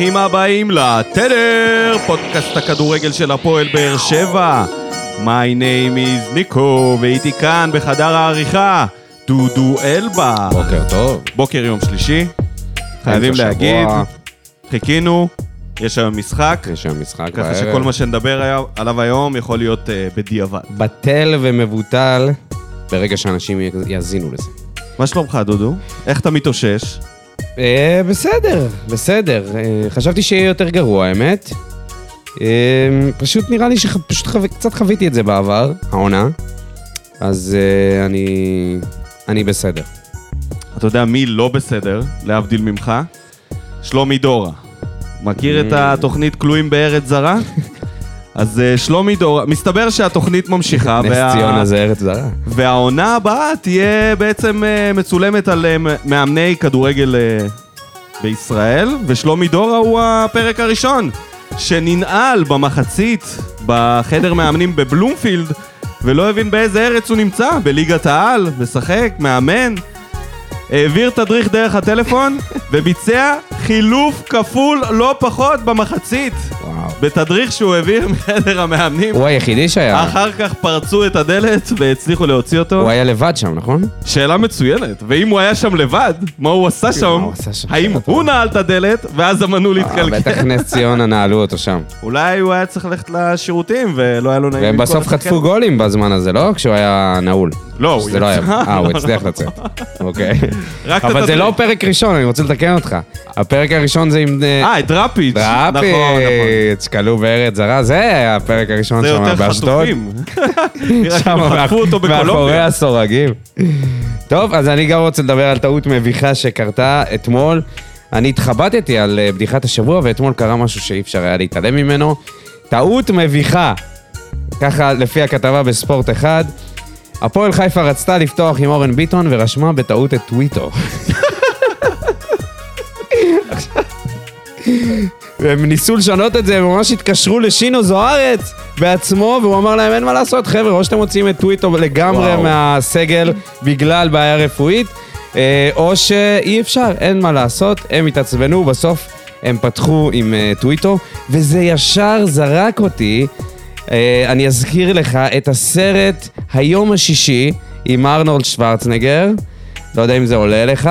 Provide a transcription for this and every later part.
ברוכים הבאים לתדר, פודקאסט הכדורגל של הפועל באר שבע. My name is ניקו, ואיתי כאן בחדר העריכה, דודו אלבה. בוקר טוב. בוקר יום שלישי, חייבים להגיד. חיכינו, יש היום משחק, יש שם משחק ככה בערב. שכל מה שנדבר עליו היום יכול להיות אה, בדיעבד. בטל ומבוטל ברגע שאנשים יאזינו לזה. מה שלומך, דודו? איך אתה מתאושש? אה, בסדר, בסדר. אה, חשבתי שיהיה יותר גרוע, האמת. אה, פשוט נראה לי שפשוט. קצת חוויתי את זה בעבר, העונה. אז אני... אני בסדר. אתה יודע מי לא בסדר, להבדיל ממך? שלומי דורה. מכיר את. התוכנית כלואים בארץ זרה? אז אה, שלומי דורה, מסתבר שהתוכנית ממשיכה, נס ציונה זה ארץ זרה. והעונה הבאה תהיה בעצם אה, מצולמת על אה, מאמני כדורגל בישראל, ושלומי דורה הוא הפרק הראשון, שננעל במחצית בחדר מאמנים בבלומפילד, ולא הבין באיזה ארץ הוא נמצא, בליגת העל, משחק, מאמן. העביר תדריך דרך הטלפון, וביצע חילוף כפול לא פחות במחצית. וואו. בתדריך שהוא העביר מחדר המאמנים. הוא היחידי שהיה. אחר כך פרצו את הדלת והצליחו להוציא אותו. הוא היה לבד שם, נכון? שאלה מצוינת, ואם הוא היה שם לבד, מה הוא עשה שם? עשה שם? האם הוא. נעל את הדלת, ואז המנעול אה, בטח התקלקל? נס ציונה נעלו אותו שם. אולי הוא היה צריך ללכת לשירותים ולא היה לו נעים והם בסוף. חטפו גולים בזמן הזה, לא? כשהוא היה נעול. לא, הוא לא. יצא. אה, הוא הצליח לצאת. אוקיי. אבל זה. לא פרק ראשון, אני רוצה לתקן אותך. הפרק הראשון זה עם... אה, אה, את דראפיץ'. נכון, נכון. דראפיץ', כלוא בארץ זרה, זה הפרק הראשון זה שם יותר באשדוד. חטופים. שם כאילו מאח- חטפו אותו מאחורי. הסורגים. טוב, אז אני גם רוצה לדבר על טעות מביכה שקרתה אתמול. אני התחבטתי על אה, בדיחת השבוע, ואתמול קרה משהו שאי אפשר היה להתעלם ממנו. טעות מביכה. ככה לפי הכתבה בספורט אחד. הפועל חיפה רצתה לפתוח עם אורן ביטון ורשמה בטעות את טוויטו. והם ניסו לשנות את זה, הם ממש התקשרו לשינו זוארץ בעצמו, והוא אמר להם, אין מה לעשות, חבר'ה, או שאתם מוציאים את טוויטו לגמרי וואו. מהסגל בגלל בעיה רפואית, אה, או שאי אפשר, אין מה לעשות, הם התעצבנו, בסוף הם פתחו עם אה, טוויטו, וזה ישר זרק אותי, אני אזכיר לך את הסרט היום השישי עם ארנולד שוורצנגר, לא יודע אם זה עולה לך.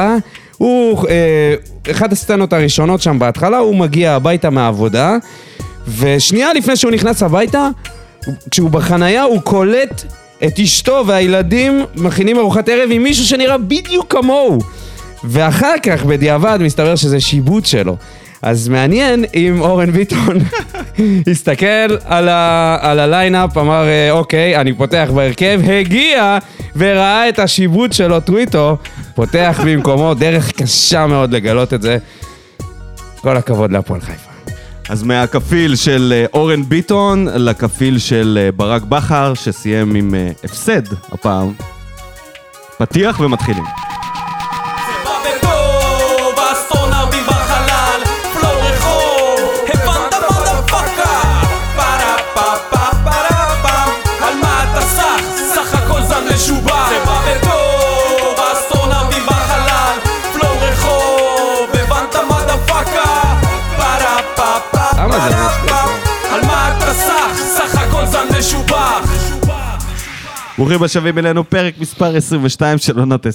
הוא, אה, אחת הסצנות הראשונות שם בהתחלה, הוא מגיע הביתה מהעבודה, ושנייה לפני שהוא נכנס הביתה, כשהוא בחנייה הוא קולט את אשתו והילדים מכינים ארוחת ערב עם מישהו שנראה בדיוק כמוהו. ואחר כך, בדיעבד, מסתבר שזה שיבוט שלו. אז מעניין אם אורן ביטון הסתכל על, ה, על ה lineup, אמר, אה, אוקיי, אני פותח בהרכב, הגיע וראה את השיבוט שלו, טוויטו, פותח במקומו, דרך קשה מאוד לגלות את זה. כל הכבוד להפועל חיפה. אז מהכפיל של אה, אורן ביטון לכפיל של אה, ברק בכר, שסיים עם הפסד הפעם. פתיח ומתחילים. ברוכים השבים אלינו, פרק מספר 22 של עונת 22-23.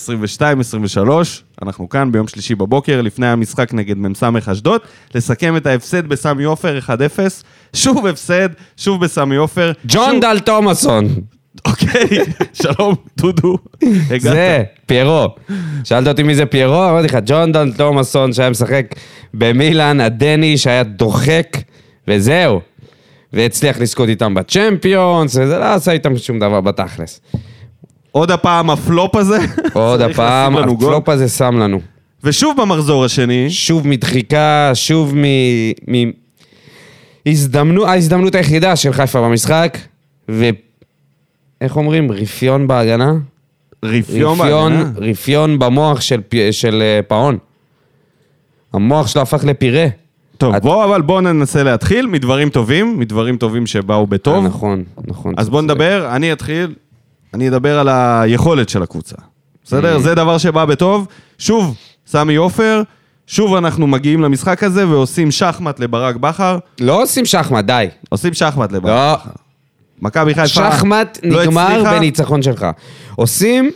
אנחנו כאן ביום שלישי בבוקר, לפני המשחק נגד מ"ס אשדוד, לסכם את ההפסד בסמי עופר 1-0. שוב הפסד, שוב בסמי עופר. ג'ון דל תומאסון. אוקיי, שלום, דודו. זה, פיירו. שאלת אותי מי זה פיירו? אמרתי לך, ג'ון דן תומאסון שהיה משחק במילאן, הדני שהיה דוחק, וזהו. והצליח לזכות איתם בצ'מפיונס, וזה לא עשה איתם שום דבר בתכלס. עוד הפעם הפלופ הזה. עוד הפעם. הפלופ הזה שם לנו. ושוב במחזור השני, שוב מדחיקה, שוב מ... מ... הזדמנות, ההזדמנות היחידה של חיפה במשחק, ו... איך אומרים? רפיון בהגנה? רפיון בהגנה. רפיון במוח של, פ- של אה, פאון. המוח שלו הפך לפירה. טוב, את- בוא, אבל בוא ננסה להתחיל מדברים טובים, מדברים טובים שבאו בטוב. אה, נכון, נכון. אז בוא נדבר, אני אתחיל, אני אדבר על היכולת של הקבוצה. בסדר? Mm. זה דבר שבא בטוב. שוב, סמי עופר, שוב אנחנו מגיעים למשחק הזה ועושים שחמט לברק בכר. לא עושים שחמט, די. עושים שחמט לברק לא. בכר. מכבי חיפה שחמט לא נגמר הצליחה. בניצחון שלך. עושים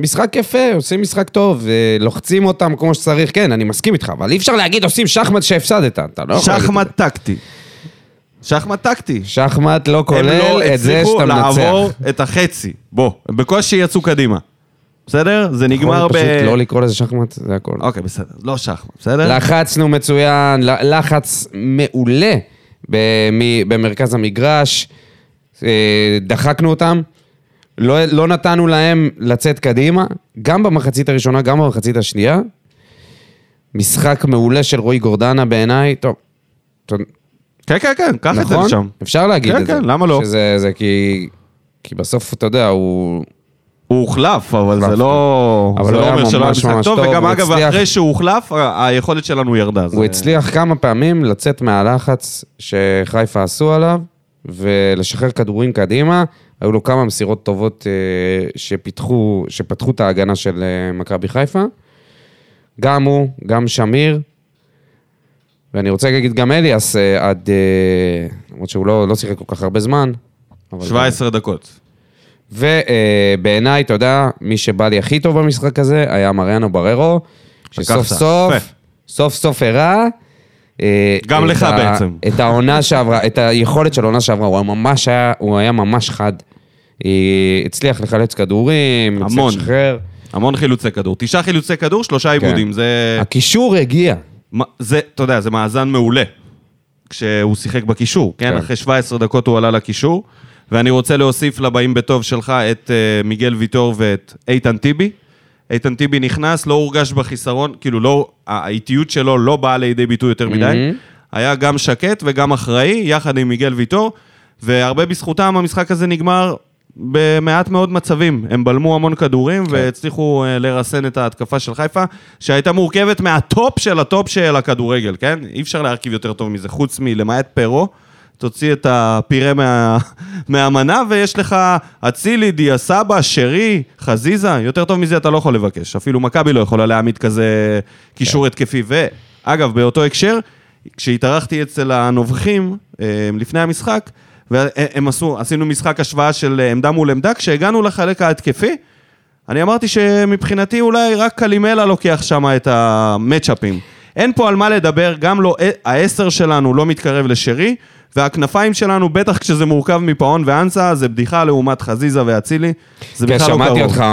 משחק יפה, עושים משחק טוב, אה, לוחצים אותם כמו שצריך, כן, אני מסכים איתך, אבל אי אפשר להגיד עושים שחמט שהפסדת, אתה לא יכול להגיד שחמט. טקטי. שחמט טקטי. שחמט לא הם כולל לא את זה הצליחו שאתה לעבור מנצח. את החצי. בוא, הם בקושי יצאו קדימה. בסדר? זה נגמר ב... פשוט לא לקרוא לזה שחמט, זה הכל. אוקיי, בסדר. לא שחמט, בסדר? לחצנו מצוין, לחץ מעולה במ- במרכז המגרש, אה, דחקנו אותם, לא, לא נתנו להם לצאת קדימה, גם במחצית הראשונה, גם במחצית השנייה. משחק מעולה של רועי גורדנה בעיניי, טוב, כן, כן, כן, קח את זה נכון? לשם. אפשר להגיד כן, את זה. כן, למה לא? שזה זה כי, כי בסוף, אתה יודע, הוא... הוא הוחלף, אבל הוחלף, זה לא... אבל זה לא אומר שלא היה משחק טוב, וגם אגב, הצליח- אחרי שהוא הוחלף, היכולת שלנו ירדה. הוא זה- הצליח כמה פעמים לצאת מהלחץ שחיפה עשו עליו, ולשחרר כדורים קדימה. היו לו כמה מסירות טובות אה, שפיתחו, שפתחו את ההגנה של אה, מכבי חיפה. גם הוא, גם שמיר, ואני רוצה להגיד גם אליאס אה, עד... למרות שהוא לא, לא שיחק כל כך הרבה זמן. אבל- 17 דקות. ובעיניי, אתה יודע, מי שבא לי הכי טוב במשחק הזה היה מריאנו בררו, שסוף סוף. סוף סוף הראה. אה, גם לך ה- בעצם. את העונה שעברה, את היכולת של העונה שעברה, הוא היה ממש, היה, הוא היה ממש חד. אה, הצליח לחלץ כדורים, הצליח המון. לשחרר. המון חילוצי כדור. תשעה חילוצי כדור, שלושה כן. עיבודים. זה... הקישור הגיע. מה- זה, אתה יודע, זה מאזן מעולה. כשהוא שיחק בקישור, כן? כן. אחרי 17 דקות הוא עלה לקישור. ואני רוצה להוסיף לבאים בטוב שלך את uh, מיגל ויטור ואת איתן טיבי. איתן טיבי נכנס, לא הורגש בחיסרון, כאילו לא, האיטיות שלו לא באה לידי ביטוי יותר מדי. מהמם. היה גם שקט וגם אחראי, יחד עם מיגל ויטור, והרבה בזכותם המשחק הזה נגמר במעט מאוד מצבים. הם בלמו המון כדורים כן. והצליחו אה, לרסן את ההתקפה של חיפה, שהייתה מורכבת מה top של ה top של הכדורגל, כן? אי אפשר להרכיב יותר טוב מזה, חוץ מלמעט פיירו. תוציא את הפירה מה... מהמנה, ויש לך אצילי, דיה סבא, שרי, חזיזה, יותר טוב מזה אתה לא יכול לבקש. אפילו מכבי לא יכולה להעמיד כזה קישור התקפי. ואגב, באותו הקשר, כשהתארחתי אצל הנובחים אה, לפני המשחק, והם עשו, עשינו משחק השוואה של עמדה מול עמדה, כשהגענו לחלק ההתקפי, אני אמרתי שמבחינתי אולי רק קלימלה לוקח שם את המצ'אפים. אין פה על מה לדבר, גם לא, העשר שלנו לא מתקרב לשרי, והכנפיים שלנו, בטח כשזה מורכב מפאון ואנסה, זה בדיחה לעומת חזיזה ואצילי. זה כן, בכלל לא קרוב. שמעתי אותך,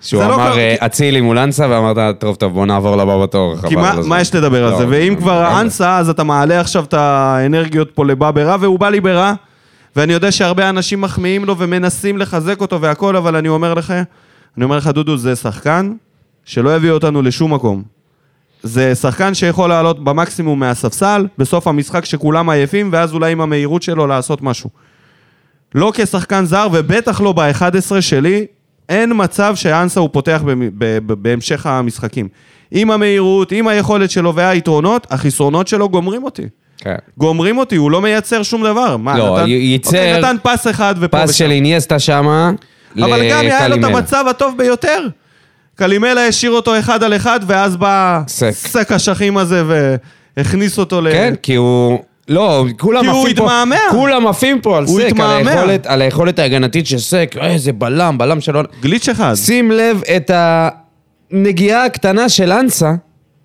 שהוא לא אמר. אה, אצילי מול אנסה, ואמרת, טוב, טוב, בוא נעבור לבא בתור. כי מה, על הזמן." מה יש לדבר על לא, זה? ואם כבר. אנסה, אז אתה מעלה עכשיו את האנרגיות פה לבא ברע, והוא בא לי ברע, ואני יודע שהרבה אנשים מחמיאים לו ומנסים לחזק אותו והכל, אבל אני אומר לך, אני אומר לך, דודו, זה שחקן שלא יביא אותנו לשום מקום. זה שחקן שיכול לעלות במקסימום מהספסל, בסוף המשחק שכולם עייפים, ואז אולי עם המהירות שלו לעשות משהו. לא כשחקן זר, ובטח לא ב-11 שלי, אין מצב שאנסה הוא פותח במ- ב- ב- בהמשך המשחקים. עם המהירות, עם היכולת שלו והיתרונות, החסרונות שלו גומרים אותי. כן. גומרים אותי, הוא לא מייצר שום דבר. מה, לא, נתן, ייצר- אוקיי, נתן פס אחד ופה פס של איניאסטה שמה, אבל גם היה לו את. המצב הטוב ביותר. קלימלה השאיר אותו אחד על אחד, ואז בא סק. סק אשכים הזה והכניס אותו ל... כן, כי הוא... לא, כולם כי הוא עפים פה, התמהמה. כולם עפים פה על הוא סק, על. היכולת, על היכולת ההגנתית של סק, איזה בלם, בלם שלו. גליץ' אחד. שים לב את הנגיעה הקטנה של אנסה,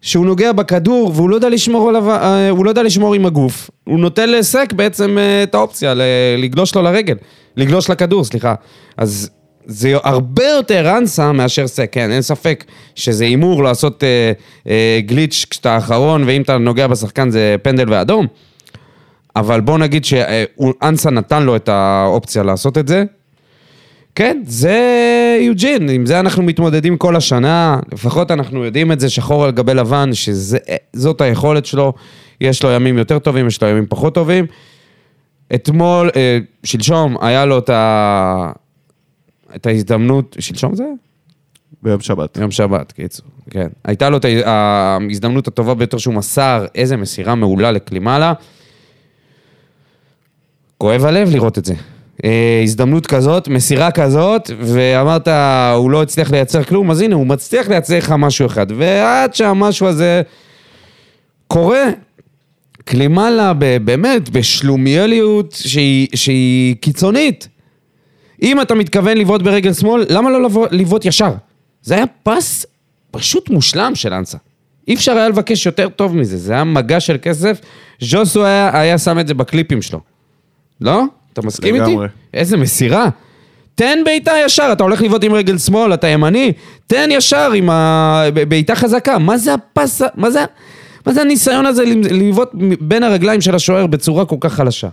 שהוא נוגע בכדור והוא לא יודע לשמור עליו, אה, הוא לא יודע לשמור עם הגוף. הוא נותן לסק בעצם אה, את האופציה לגלוש לו לרגל, לגלוש לכדור, סליחה. אז זה הרבה יותר אנסה מאשר סק, כן, אין ספק שזה הימור לעשות אה, אה, גליץ' כשאתה האחרון, ואם אתה נוגע בשחקן זה פנדל ואדום. אבל בוא נגיד שאנסה נתן לו את האופציה לעשות את זה. כן, זה יוג'ין, עם זה אנחנו מתמודדים כל השנה, לפחות אנחנו יודעים את זה שחור על גבי לבן, שזאת היכולת שלו, יש לו ימים יותר טובים, יש לו ימים פחות טובים. אתמול, אה, שלשום, היה לו את, ה... את ההזדמנות, שלשום זה? ביום שבת. יום שבת, קיצור, כן. הייתה לו את ההזדמנות הטובה ביותר שהוא מסר, איזה מסירה מעולה לקלימלה. כואב הלב לראות את זה. אה, הזדמנות כזאת, מסירה כזאת, ואמרת, הוא לא הצליח לייצר כלום, אז הנה, הוא מצליח לייצר לך משהו אחד. ועד שהמשהו הזה קורה, קלימלה באמת בשלומיאליות שהיא, שהיא קיצונית. אם אתה מתכוון לבעוט ברגל שמאל, למה לא לבעוט ישר? זה היה פס פשוט מושלם של אנסה. אי אפשר היה לבקש יותר טוב מזה, זה היה מגע של כסף. ז'וסו היה, היה שם את זה בקליפים שלו. לא? אתה מסכים איתי? לגמרי. איזה מסירה. תן בעיטה ישר, אתה הולך לבעוט עם רגל שמאל, אתה ימני, תן ישר עם ה- ב- בעיטה חזקה. מה זה הפס... מה זה... מה זה הניסיון הזה לבעוט בין הרגליים של השוער בצורה כל כך חלשה?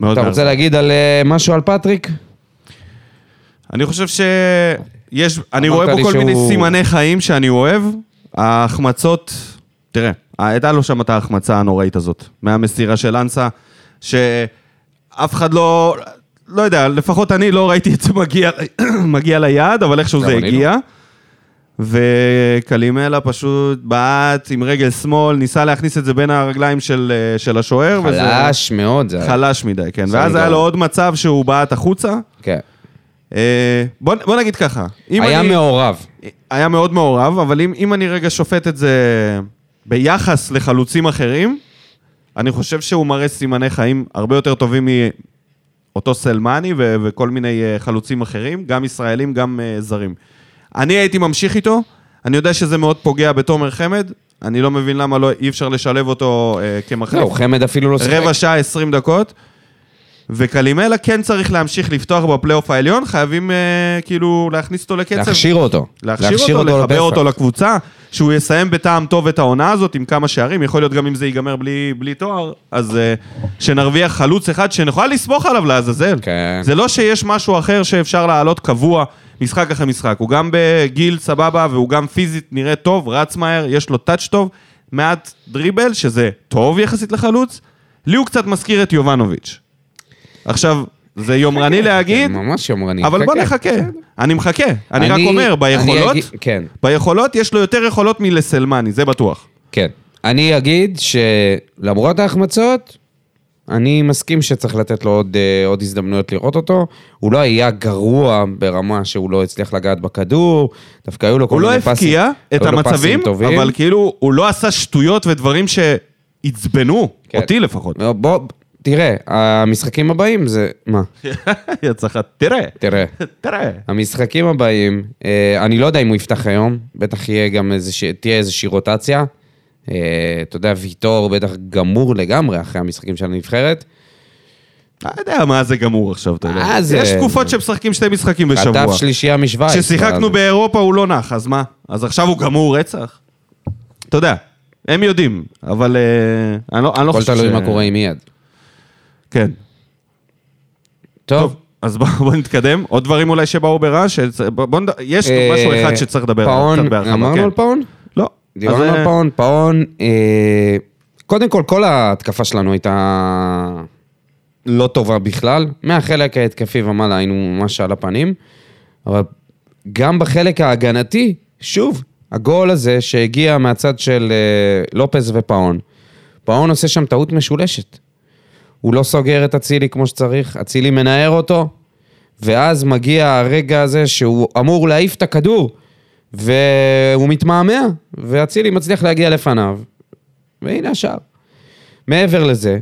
מאוד אתה מאכזב. רוצה להגיד על אה, משהו על פטריק? אני חושב שיש, אני רואה פה כל מיני שהוא- סימני חיים שאני אוהב. ההחמצות, תראה, הייתה לו שם את ההחמצה הנוראית הזאת, מהמסירה של אנסה, שאף אחד לא, לא יודע, לפחות אני לא ראיתי את זה מגיע, מגיע ליעד, אבל איכשהו גם זה אני לא. וקלימלה פשוט בעט עם רגל שמאל, ניסה להכניס את זה בין הרגליים של, אה, של השוער. וזה- חלש מאוד זה היה. חלש מדי, כן. ואז היה גם. לו עוד מצב שהוא בעט החוצה. כן. אה, בוא, בוא נגיד ככה, היה אני, מעורב. היה מאוד מעורב, אבל אם, אם אני רגע שופט את זה ביחס לחלוצים אחרים, אני חושב שהוא מראה סימני חיים הרבה יותר טובים מאותו סלמני ו- וכל מיני אה, חלוצים אחרים, גם ישראלים, גם זרים. אני הייתי ממשיך איתו, אני יודע שזה מאוד פוגע בתומר חמד, אני לא מבין למה לא, אי אפשר לשלב אותו אה, כמחליף. לא, חמד אפילו לא שיחק. רבע שעה, 20 דקות. וקלימלה כן צריך להמשיך לפתוח בפלייאוף העליון, חייבים אה, כאילו להכניס אותו לקצב. להכשיר אותו. להכשיר אותו, לחבר לפסח. אותו לקבוצה, שהוא יסיים בטעם טוב את העונה הזאת עם כמה שערים, יכול להיות גם אם זה ייגמר בלי, בלי תואר, אז אה, שנרוויח חלוץ אחד שנוכל לסמוך עליו לעזאזל. כן. זה לא שיש משהו אחר שאפשר לעלות קבוע משחק אחרי משחק, הוא גם בגיל סבבה והוא גם פיזית נראה טוב, רץ מהר, יש לו טאץ' טוב, מעט דריבל, שזה טוב יחסית לחלוץ, לי הוא קצת מזכיר את יובנוביץ'. עכשיו, זה יומרני להגיד, ממש יומרני. אבל בוא חכה. נחכה. אני מחכה. אני רק אומר, ביכולות, כן. ביכולות יש לו יותר יכולות מלסלמני, זה בטוח. כן. אני אגיד שלמרות ההחמצות, אני מסכים שצריך לתת לו עוד, אה, עוד הזדמנויות לראות אותו. הוא לא היה גרוע ברמה שהוא לא הצליח לגעת בכדור, דווקא היו לו כל הוא לא מיני פסים. הפקיע את היו לו פסים המצבים. אבל כאילו, הוא לא עשה שטויות ודברים שעצבנו, כן. אותי לפחות. בוא, תראה, המשחקים הבאים זה... מה? יצא לך, תראה, תראה. תראה. המשחקים הבאים, אה, אני לא יודע אם הוא יפתח היום, בטח יהיה גם איזושה, תהיה איזושהי רוטציה. אה, אתה יודע, ויטור בטח גמור לגמרי אחרי המשחקים של הנבחרת. לא יודע מה זה גמור עכשיו, אתה יודע. מה זה? יש תקופות שמשחקים שני משחקים בשבוע. חטף שלישייה משוויץ. כששיחקנו באירופה הוא לא נח, אז מה? אז עכשיו הוא גמור רצח? אתה יודע, הם יודעים, אבל אה, אני לא אני לא חושב ש... תלוי מה קורה עם מיד. כן. טוב, טוב, אז בואו בוא נתקדם. עוד דברים אולי שבאו ברעש? בוא, בוא נד... יש אה, משהו אחד שצריך לדבר עליו פאון. אמרנו כן. על פאון? דיברנו אה, פאון, פאון, אה, קודם כל, כל ההתקפה שלנו הייתה לא טובה בכלל. מהחלק ההתקפי ומעלה היינו ממש על הפנים, אבל גם בחלק ההגנתי, שוב, הגול הזה שהגיע מהצד של אה, לופז ופאון, פאון עושה שם טעות משולשת. הוא לא סוגר את אצילי כמו שצריך, אצילי מנער אותו, ואז מגיע הרגע הזה שהוא אמור להעיף את הכדור, והוא מתמהמה, ואצילי מצליח להגיע לפניו, והנה השאר. מעבר לזה,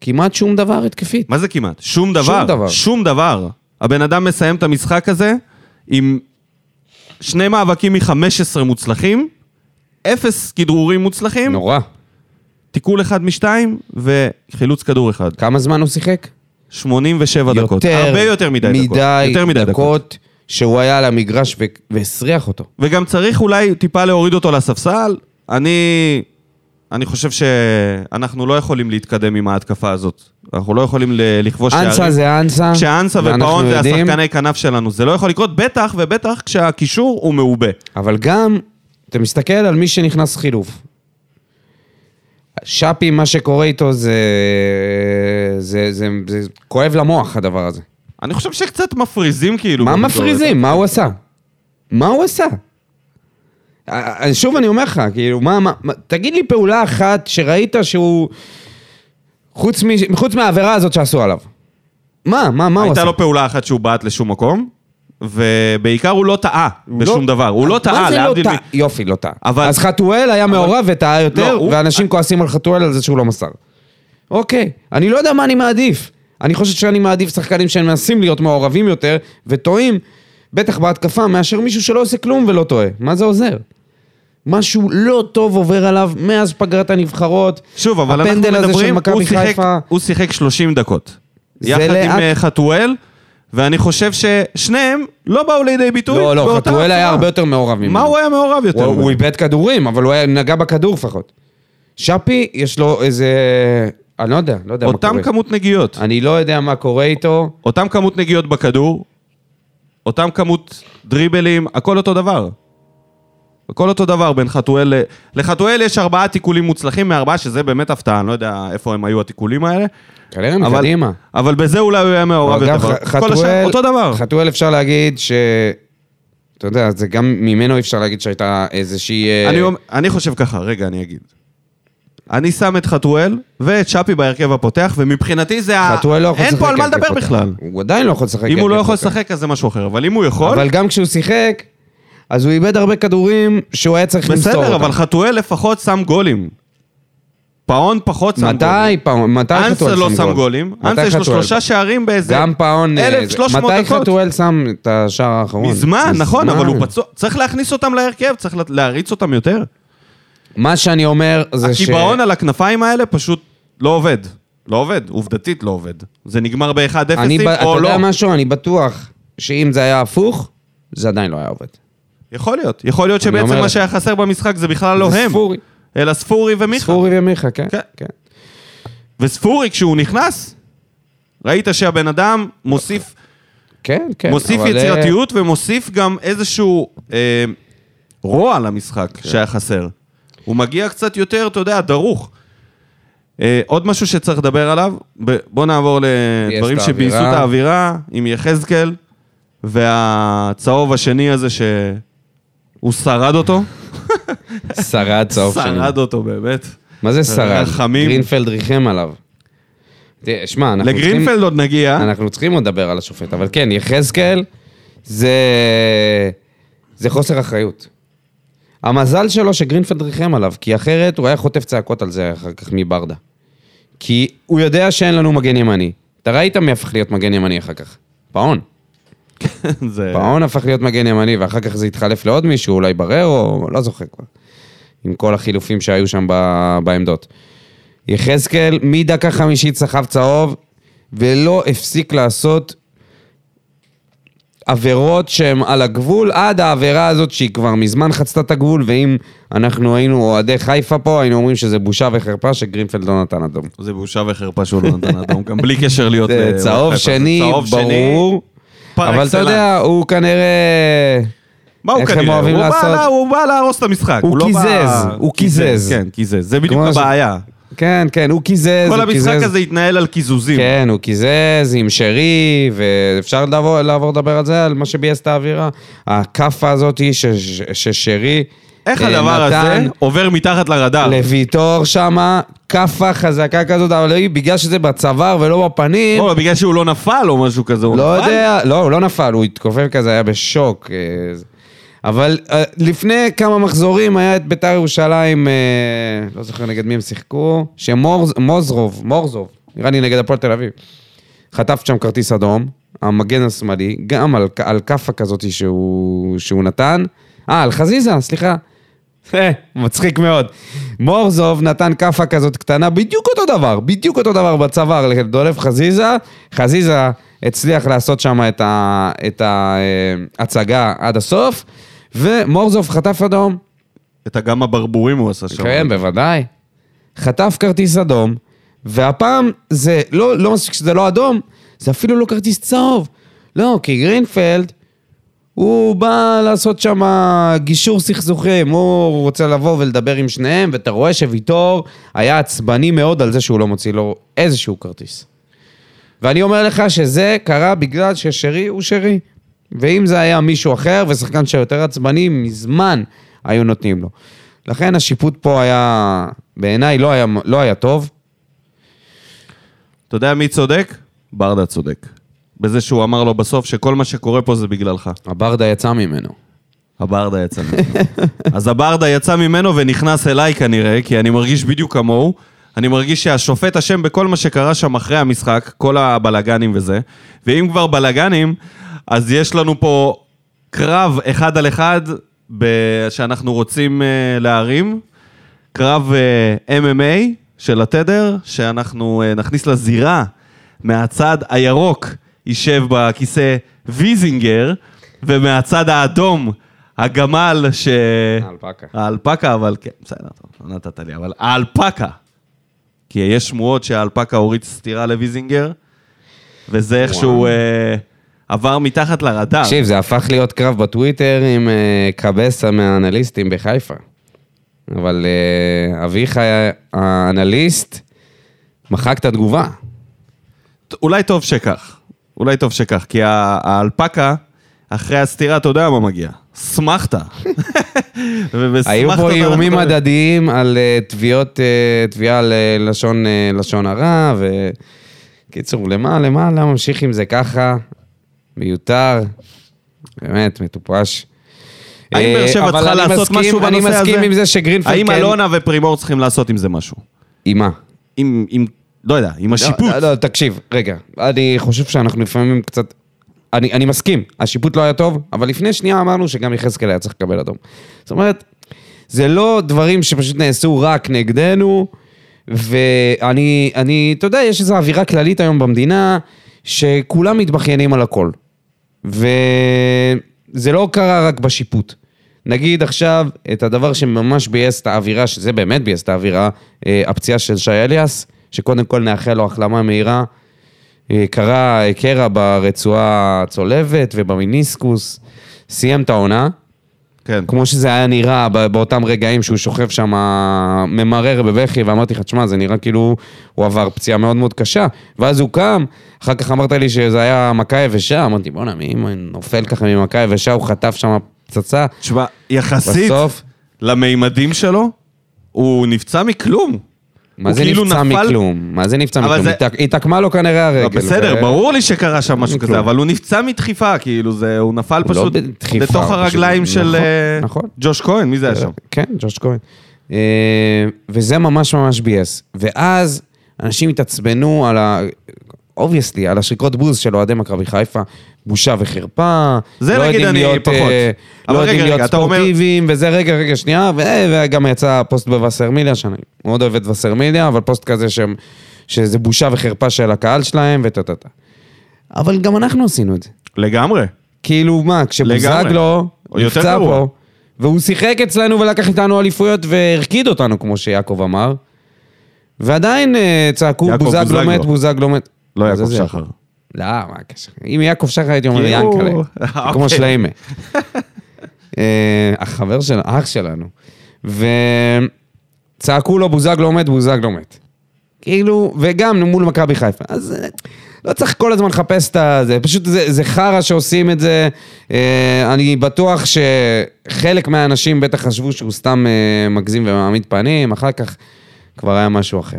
כמעט שום דבר התקפית. מה זה כמעט? שום דבר. דבר. שום דבר. הבן אדם מסיים את המשחק הזה עם שני מאבקים מ-15 מוצלחים, אפס כדרורים מוצלחים, נורא. תיקול אחד משתיים וחילוץ כדור אחד. כמה זמן הוא שיחק? 87 דקות. הרבה יותר מדי דקות. מדי יותר מדי דקות. דקות שהוא היה על המגרש ו- והסריח אותו. וגם צריך אולי טיפה להוריד אותו לספסל. אני, אני חושב שאנחנו לא יכולים להתקדם עם ההתקפה הזאת. אנחנו לא יכולים ל- לכבוש אנסה זה אנסה. כשאנסה ופאון זה יודעים, השחקני כנף שלנו. זה לא יכול לקרות, בטח ובטח כשהקישור הוא מעובה. אבל גם, אתה מסתכל על מי שנכנס חילוף. שפי, מה שקורה איתו זה, זה, זה, זה, זה כואב למוח, הדבר הזה. אני חושב שקצת מפריזים כאילו. מה. מפריזים? מה הוא עשה? מה הוא עשה? שוב אני אומר לך, כאילו, מה, מה, תגיד לי פעולה אחת שראית שהוא... חוץ, מ... חוץ מהעבירה הזאת שעשו עליו. מה, מה, מה הוא הייתה עשה? לו פעולה אחת שהוא בעט לשום מקום, ובעיקר הוא לא טעה בשום דבר. הוא לא טעה, לא להבדיל טעה? מ... יופי, לא טעה. אבל- אז חתואל היה מעורב וטעה יותר, לא, הוא- ואנשים כועסים על חתואל על זה שהוא לא מסר. אוקיי, אני לא יודע מה אני מעדיף. אני חושב שאני מעדיף שחקנים שמנסים להיות מעורבים יותר, וטועים, בטח בהתקפה, מאשר מישהו שלא עושה כלום ולא טועה. מה זה עוזר? משהו לא טוב עובר עליו מאז פגרת הנבחרות. שוב, אבל אנחנו הפנדל הזה של מדברים, הוא מכבי שיחק, חיפה. הוא שיחק 30 דקות. יחד עם לאט- אה, חתואל, ואני חושב ששניהם לא באו לידי ביטוי לא, לא, חתואל היה. הרבה יותר מעורב ממנו. מה הוא היה מעורב יותר? הוא? הוא איבד כדורים, אבל הוא היה, נגע בכדור לפחות. שפי, יש לו איזה... אני לא יודע, לא יודע מה אותם קורה. כמות נגיעות. אני לא יודע מה קורה איתו. אותם כמות נגיעות בכדור, אותם כמות דריבלים, הכל אותו דבר. הכל אותו דבר בין חתואל ל... לחתואל יש ארבעה תיקולים מוצלחים מארבעה, שזה באמת הפתעה, אני לא יודע איפה הם היו התיקולים האלה. כנראה אבל- מקדימה. אבל בזה אולי הוא היה מעורב יותר. ח- כל השאר, חתואל, אותו דבר. חתואל אפשר להגיד ש... אתה יודע, זה גם ממנו אפשר להגיד שהייתה איזושהי... אה, אני, אני חושב ככה, רגע, אני אגיד. אני שם את חתואל ואת שפי בהרכב הפותח, ומבחינתי זה ה... חתואל לא יכול לשחק אין פה על מה לדבר פותח. בכלל. הוא עדיין לא יכול לשחק אם הוא לא יכול. לשחק, אז זה משהו אחר. אבל אם הוא יכול, אבל גם כשהוא שיחק, אז הוא איבד הרבה כדורים שהוא היה צריך למסור אותם. בסדר, אבל חתואל לפחות שם גולים. פאון פחות שם גולים. מתי פעם, מתי חתואל אנסה שם לא שם גול? גולים. מתי אנסה יש לו? שלושה שערים באיזה... גם פאון... אה, 1,300 מתי דקות. חתואל שם את השער האחרון? מזמן, נכון, אבל הוא. פצוע. צריך להכניס אותם להרכב, צריך לה- להריץ אותם יותר. מה שאני אומר זה ש... הקיבעון על הכנפיים האלה פשוט לא עובד. לא עובד, עובדתית לא עובד. זה נגמר ב-1-0 אני ב- אתה או לא. יודע משהו? אני בטוח שאם זה היה הפוך, זה עדיין לא היה עובד. יכול להיות. יכול להיות שבעצם אומר מה. שהיה חסר במשחק זה בכלל לא זה הם. ספורי. אלא ספורי ומיכה. ספורי ומיכה, כן. כן. כן. וספורי, כשהוא נכנס, ראית שהבן אדם מוסיף, כן, כן. מוסיף אבל, אה, יצירתיות ומוסיף גם איזשהו אה, רוע למשחק כן. שהיה חסר. הוא מגיע קצת יותר, אתה יודע, דרוך. אה, עוד משהו שצריך לדבר עליו, ב- בוא נעבור לדברים את שביסו האווירה. את האווירה, עם יחזקאל, והצהוב השני הזה שהוא שרד אותו. אה, שרד צהוב שני. שרד אותו באמת. מה זה שרד? רחמים. גרינפלד ריחם עליו. תראה, שמע, אנחנו צריכים... לגרינפלד עוד נגיע. אנחנו צריכים עוד לדבר על השופט, אבל כן, יחזקאל זה... זה חוסר אחריות. המזל שלו שגרינפלד ריחם עליו, כי אחרת הוא היה חוטף צעקות על זה אחר כך מברדה. כי הוא יודע שאין לנו מגן ימני. אתה ראית מי הפך להיות מגן ימני אחר כך? פאון. זה... פאון הפך להיות מגן ימני, ואחר כך זה התחלף לעוד מישהו, אולי בררו, לא זוכר כבר. עם כל החילופים שהיו שם ב- בעמדות. יחזקאל מדקה חמישית סחב צהוב, ולא הפסיק לעשות עבירות שהן על הגבול, עד העבירה הזאת שהיא כבר מזמן חצתה את הגבול, ואם אנחנו היינו אוהדי חיפה פה, היינו אומרים שזה בושה וחרפה שגרינפלד לא נתן אדום. זה בושה וחרפה שהוא לא נתן אדום, גם בלי קשר להיות... זה ל- צהוב. שני, ברור, אבל אתה. יודע, הוא כנראה... מה הוא כנראה? הוא בא לעשות? לה- הוא בא להרוס את המשחק. הוא לא בא- קיזז, הוא קיזז. כן, קיזז. זה בדיוק ש- הבעיה. כן, כן, הוא קיזז, כל הוא המשחק קיזז. הזה התנהל על קיזוזים. כן, הוא קיזז עם שרי, ואפשר לעבור, לעבור לדבר על זה, על מה שביאס את האווירה. הכאפה הזאת ש- ש- ששרי איך אה, הדבר נתן הזה עובר מתחת לרדאר? לוויטור שמה, כאפה חזקה כזאת, אבל בגלל שזה בצוואר ולא בפנים, או, בגלל שהוא לא נפל או משהו כזה. הוא לא נפל? יודע, לא, הוא לא נפל, הוא התכופף כזה, היה בשוק. אבל אה, לפני כמה מחזורים היה את ביתר ירושלים, אה, לא זוכר נגד מי הם שיחקו, שמוזרוב, מורזוב, נראה לי נגד הפועל תל אביב, חטף שם כרטיס אדום, המגן השמאלי, גם על, על כאפה כזאת שהוא, שהוא נתן, אה, על חזיזה, סליחה. אה, מצחיק מאוד. מורזוב נתן כאפה כזאת קטנה, בדיוק אותו דבר, בדיוק אותו דבר בצוואר לדולב חזיזה. חזיזה הצליח לעשות שם את ההצגה עד הסוף, ומורזוב חטף אדום. את הגם הברבורים הוא עשה שם. כן, בוודאי. חטף כרטיס אדום, והפעם זה לא, לא מספיק שזה לא אדום, זה אפילו לא כרטיס צהוב. לא, כי גרינפלד, הוא בא לעשות שם גישור סכסוכים, הוא רוצה לבוא ולדבר עם שניהם, ואתה רואה שוויטור היה עצבני מאוד על זה שהוא לא מוציא לו איזשהו כרטיס. ואני אומר לך שזה קרה בגלל ששרי הוא שרי. ואם זה היה מישהו אחר ושחקן שיותר עצבני, מזמן היו נותנים לו. לכן השיפוט פה היה, בעיניי לא היה, לא היה טוב. אתה יודע מי צודק? ברדה צודק. בזה שהוא אמר לו בסוף שכל מה שקורה פה זה בגללך. הברדה יצא ממנו. הברדה יצא ממנו. אז הברדה יצא ממנו ונכנס אליי כנראה, כי אני מרגיש בדיוק כמוהו. אני מרגיש שהשופט אשם בכל מה שקרה שם אחרי המשחק, כל הבלגנים וזה. ואם כבר בלגנים, אז יש לנו פה קרב אחד על אחד ב- שאנחנו רוצים uh, להרים. קרב uh, MMA של התדר, שאנחנו uh, נכניס לזירה מהצד הירוק יישב בכיסא ויזינגר, ומהצד האדום הגמל ש... האלפקה. האלפקה, אבל כן, בסדר, לא נתת לי, אבל האלפקה. כי יש שמועות שהאלפקה הוריד סטירה לוויזינגר, וזה איכשהו אה, עבר מתחת לרדאר. תקשיב, זה הפך להיות קרב בטוויטר עם אה, קבסה מהאנליסטים בחיפה. אבל אה, אביחי האנליסט מחק את התגובה. אולי טוב שכך. אולי טוב שכך, כי האלפקה, אחרי הסטירה, אתה יודע מה מגיע. סמכת. ובסמכת היו פה איומים הדדיים על אה, תביעות, אה, תביעה על אה, לשון, הרע, ו... קיצור, למה, למה, למה ממשיך עם זה ככה? מיותר. באמת, מטופש. האם באר שבע צריכה לעשות משהו בנושא הזה? אני מסכים עם זה שגרינפלד האם כן... אלונה ופרימור צריכים לעשות עם זה משהו? עם מה? עם, עם, לא יודע, עם השיפוט. לא, לא, תקשיב, רגע. אני חושב שאנחנו לפעמים קצת... אני, אני מסכים, השיפוט לא היה טוב, אבל לפני שנייה אמרנו שגם יחזקאל היה צריך לקבל אדום. זאת אומרת, זה לא דברים שפשוט נעשו רק נגדנו, ואני, אני, אתה יודע, יש איזו אווירה כללית היום במדינה, שכולם מתבכיינים על הכל. וזה לא קרה רק בשיפוט. נגיד עכשיו את הדבר שממש ביאס את האווירה, שזה באמת ביאס את האווירה, אה, הפציעה של שי אליאס, שקודם כל נאחל לו החלמה מהירה. אה, קרה קרע ברצועה הצולבת ובמיניסקוס, סיים את העונה. כן. כמו שזה היה נראה באותם רגעים שהוא שוכב שם ממרר בבכי, ואמרתי לך, תשמע, זה נראה כאילו הוא עבר פציעה מאוד מאוד קשה. ואז הוא קם, אחר כך אמרת לי שזה היה מכה יבשה, אמרתי, בואנה, מי נופל ככה ממכה יבשה, הוא חטף שם פצצה. תשמע, יחסית בסוף, למימדים שלו, הוא נפצע מכלום. מה זה כאילו נפצע נפל- מכלום? מה זה נפצע מכלום? זה- התעקמה לו כנראה הרגל. לא, בסדר, ו- ברור לי שקרה שם משהו. כזה, אבל הוא נפצע מדחיפה, כאילו, זה, הוא נפל הוא לא פשוט בדחיפה, לתוך הרגליים פשוט- של נכון, אה, נכון. ג'וש כהן, מי זה היה שם? כן, ג'וש כהן. אה, וזה ממש ממש ביאס. ואז אנשים התעצבנו על ה... obviously, על השריקות בוז של אוהדי מכבי חיפה, בושה וחרפה. זה לא נגיד אני להיות, פחות. אה, לא רגע, יודעים רגע, להיות אתה אומר- ספורטיביים, וזה רגע, רגע, שנייה, ו- וגם יצא פוסט בווסרמיליה, שאני מאוד אוהב את וסרמיליה, אבל פוסט כזה שהם, שזה בושה וחרפה של הקהל שלהם, וטה טה טה. אבל גם אנחנו עשינו את זה. לגמרי. כאילו, מה, כשבוזגלו נפצע. פה, והוא שיחק אצלנו ולקח איתנו אליפויות והרקיד אותנו, כמו שיעקב אמר, ועדיין אה, צעקו, בוזגלו. מת, בוזגלו מת. לא יעקב? שחר. לא, מה הקשר? אם יעקב שחר הייתי אומר הוא- ינקלה, אוקיי. כמו שליימה. אה, החבר שלנו, אח שלנו. וצעקו לו, בוזגלו מת, בוזגלו מת. כאילו, וגם מול מכבי חיפה. אז אה, לא צריך כל הזמן לחפש את זה, פשוט זה, זה חרא שעושים את זה. אה, אני בטוח שחלק מהאנשים בטח חשבו שהוא סתם אה, מגזים ומעמיד פנים, אחר כך כבר היה משהו אחר.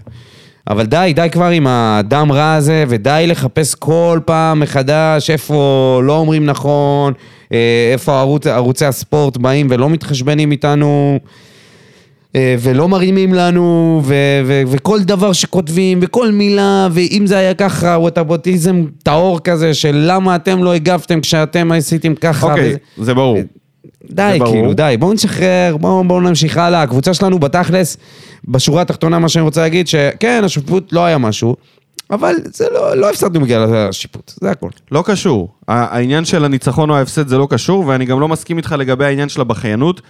אבל די, די כבר עם הדם רע הזה, ודי לחפש כל פעם מחדש איפה לא אומרים נכון, אה, איפה ערוץ, ערוצי הספורט באים ולא מתחשבנים איתנו. אה, ולא מרימים לנו, ו- ו- וכל דבר שכותבים, וכל מילה, ואם זה היה ככה, וואטאבוטיזם טהור כזה, של למה אתם לא הגבתם כשאתם עשיתם ככה. אוקיי, וזה- זה ברור. די. כאילו, די, בואו נשחרר, בואו בוא נמשיך הלאה. הקבוצה שלנו בתכלס, בשורה התחתונה, מה שאני רוצה להגיד, שכן, השיפוט לא היה משהו, אבל זה לא, לא הפסדנו בגלל השיפוט, זה הכל. לא קשור. העניין של הניצחון או ההפסד זה לא קשור, ואני גם לא מסכים איתך לגבי העניין של הבכיינות.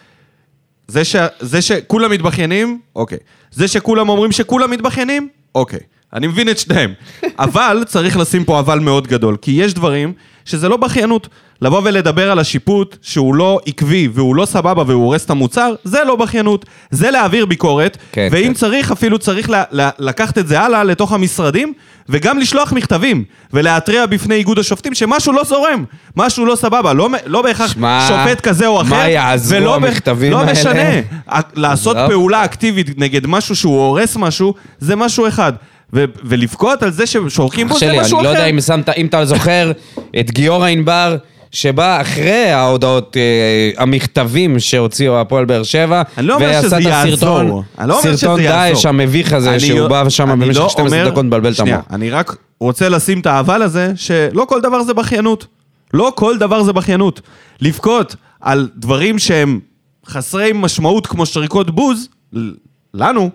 זה, ש... זה שכולם מתבכיינים, אוקיי. זה שכולם אומרים שכולם מתבכיינים, אוקיי. אני מבין את שניהם. אבל צריך לשים פה אבל מאוד גדול, כי יש דברים שזה לא בכיינות. לבוא ולדבר על השיפוט שהוא לא עקבי והוא לא סבבה והוא הורס את המוצר, זה לא בכיינות. זה להעביר ביקורת, כן, ואם כן. צריך, אפילו צריך לה, לה, לקחת את זה הלאה לתוך המשרדים, וגם לשלוח מכתבים, ולהתריע בפני איגוד השופטים שמשהו לא זורם, משהו לא סבבה, לא, לא בהכרח שמע, שופט כזה או אחר, מה יעזרו ולא המכתבים לא האלה? משנה, ה- לעשות. פעולה אקטיבית נגד משהו שהוא הורס משהו, זה משהו אחד. ו- ולבכות על זה ששורקים בו זה שלי, אני משהו לא יודע אחר. אם שמת, אם אתה זוכר את גיורא ענבר, שבא אחרי ההודעות, אה, המכתבים שהוציאו הפועל באר שבע, אני לא ועשה את הסרטון. אני לא סרטון. דאעש המביך הזה, אני שהוא לא- בא שם אני במשך לא 12 אומר- דקות מבלבל את המוח. אני רק רוצה לשים את האבל הזה, שלא כל דבר זה בכיינות. לא כל דבר זה בכיינות. לבכות על דברים שהם חסרי משמעות כמו שריקות בוז, לנו,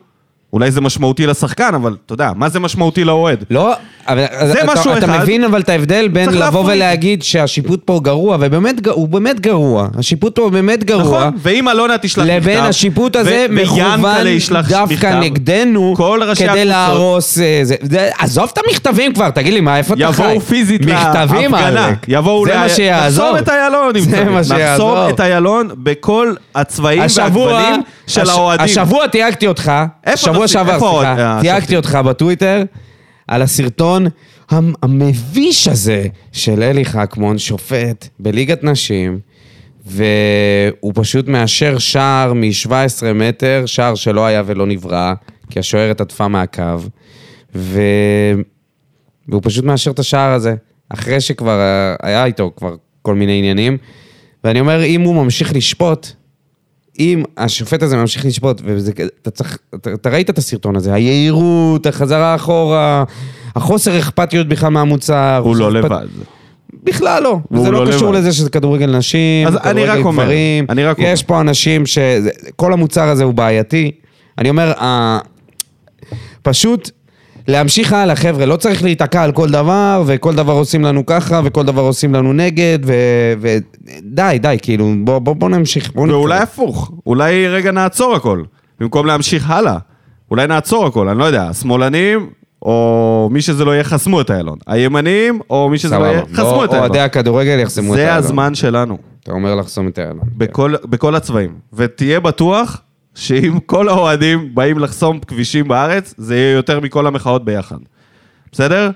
אולי זה משמעותי לשחקן, אבל אתה יודע, מה זה משמעותי לאוהד? לא, אבל זה אתה, משהו אתה אחד. מבין אבל את ההבדל בין לבוא להפריד. ולהגיד שהשיפוט פה גרוע, ובאמת, הוא באמת גרוע. השיפוט פה באמת גרוע. נכון, ואם אלונה תשלח מכתב, לבין השיפוט הזה מכוון דווקא מכתב, נגדנו, כל ראשי כדי הקבוצות- להרוס... אה, זה- זה- עזוב את המכתבים כבר, תגיד לי, מה, איפה אתה חי? יבואו פיזית מכתבים, להפגנה. יבואו זה ל- מה שיעזור. נחסום את איילון אם זה צריך. מה שיעזור. נחסום את איילון בכל הצבעים והגוונים של האוהדים. השבוע תייגתי אותך, איפה שבוע? שעבר, סליחה, האוהד- אה, תייגתי אותך בטוויטר על הסרטון המ- המביש הזה של אלי חכמון, שופט בליגת נשים, והוא פשוט מאשר שער מ-17 מטר, שער שלא היה ולא נברא, כי השוערת עטפה מהקו, ו... והוא פשוט מאשר את השער הזה, אחרי שכבר אה, היה איתו כבר כל מיני עניינים. ואני אומר, אם הוא ממשיך לשפוט, אם השופט הזה ממשיך לשפוט, ואתה צריך, אתה, אתה ראית את הסרטון הזה, היהירות, החזרה אחורה, החוסר אכפתיות בכלל מהמוצר. הוא לא אכפת- לבד. בכלל לא. זה לא, לא קשור לבד. לזה שזה כדורגל נשים, כדורגל גברים. יש פה אנשים ש... כל המוצר הזה הוא בעייתי. אני אומר. פשוט להמשיך הלאה, חבר'ה, לא צריך להיתקע על כל דבר, וכל דבר עושים לנו ככה, וכל דבר עושים לנו נגד, ו... ו... די, די, כאילו, בוא, בוא, בוא נמשיך. בוא ואולי. הפוך, אולי רגע נעצור הכל, במקום להמשיך הלאה. אולי נעצור הכל, אני לא יודע, השמאלנים, או מי שזה לא יהיה, חסמו את איילון. הימנים, או מי שזה לא יהיה. חסמו את לא, אוהדי איילון. הכדורגל יחסמו את זה האלון. הזמן שלנו, אתה אומר לחסום את האלון. בכל, בכל הצבעים. ותהיה בטוח שאם כל האוהדים באים לחסום כבישים בארץ, זה יהיה יותר מכל המחאות ביחד. בסדר?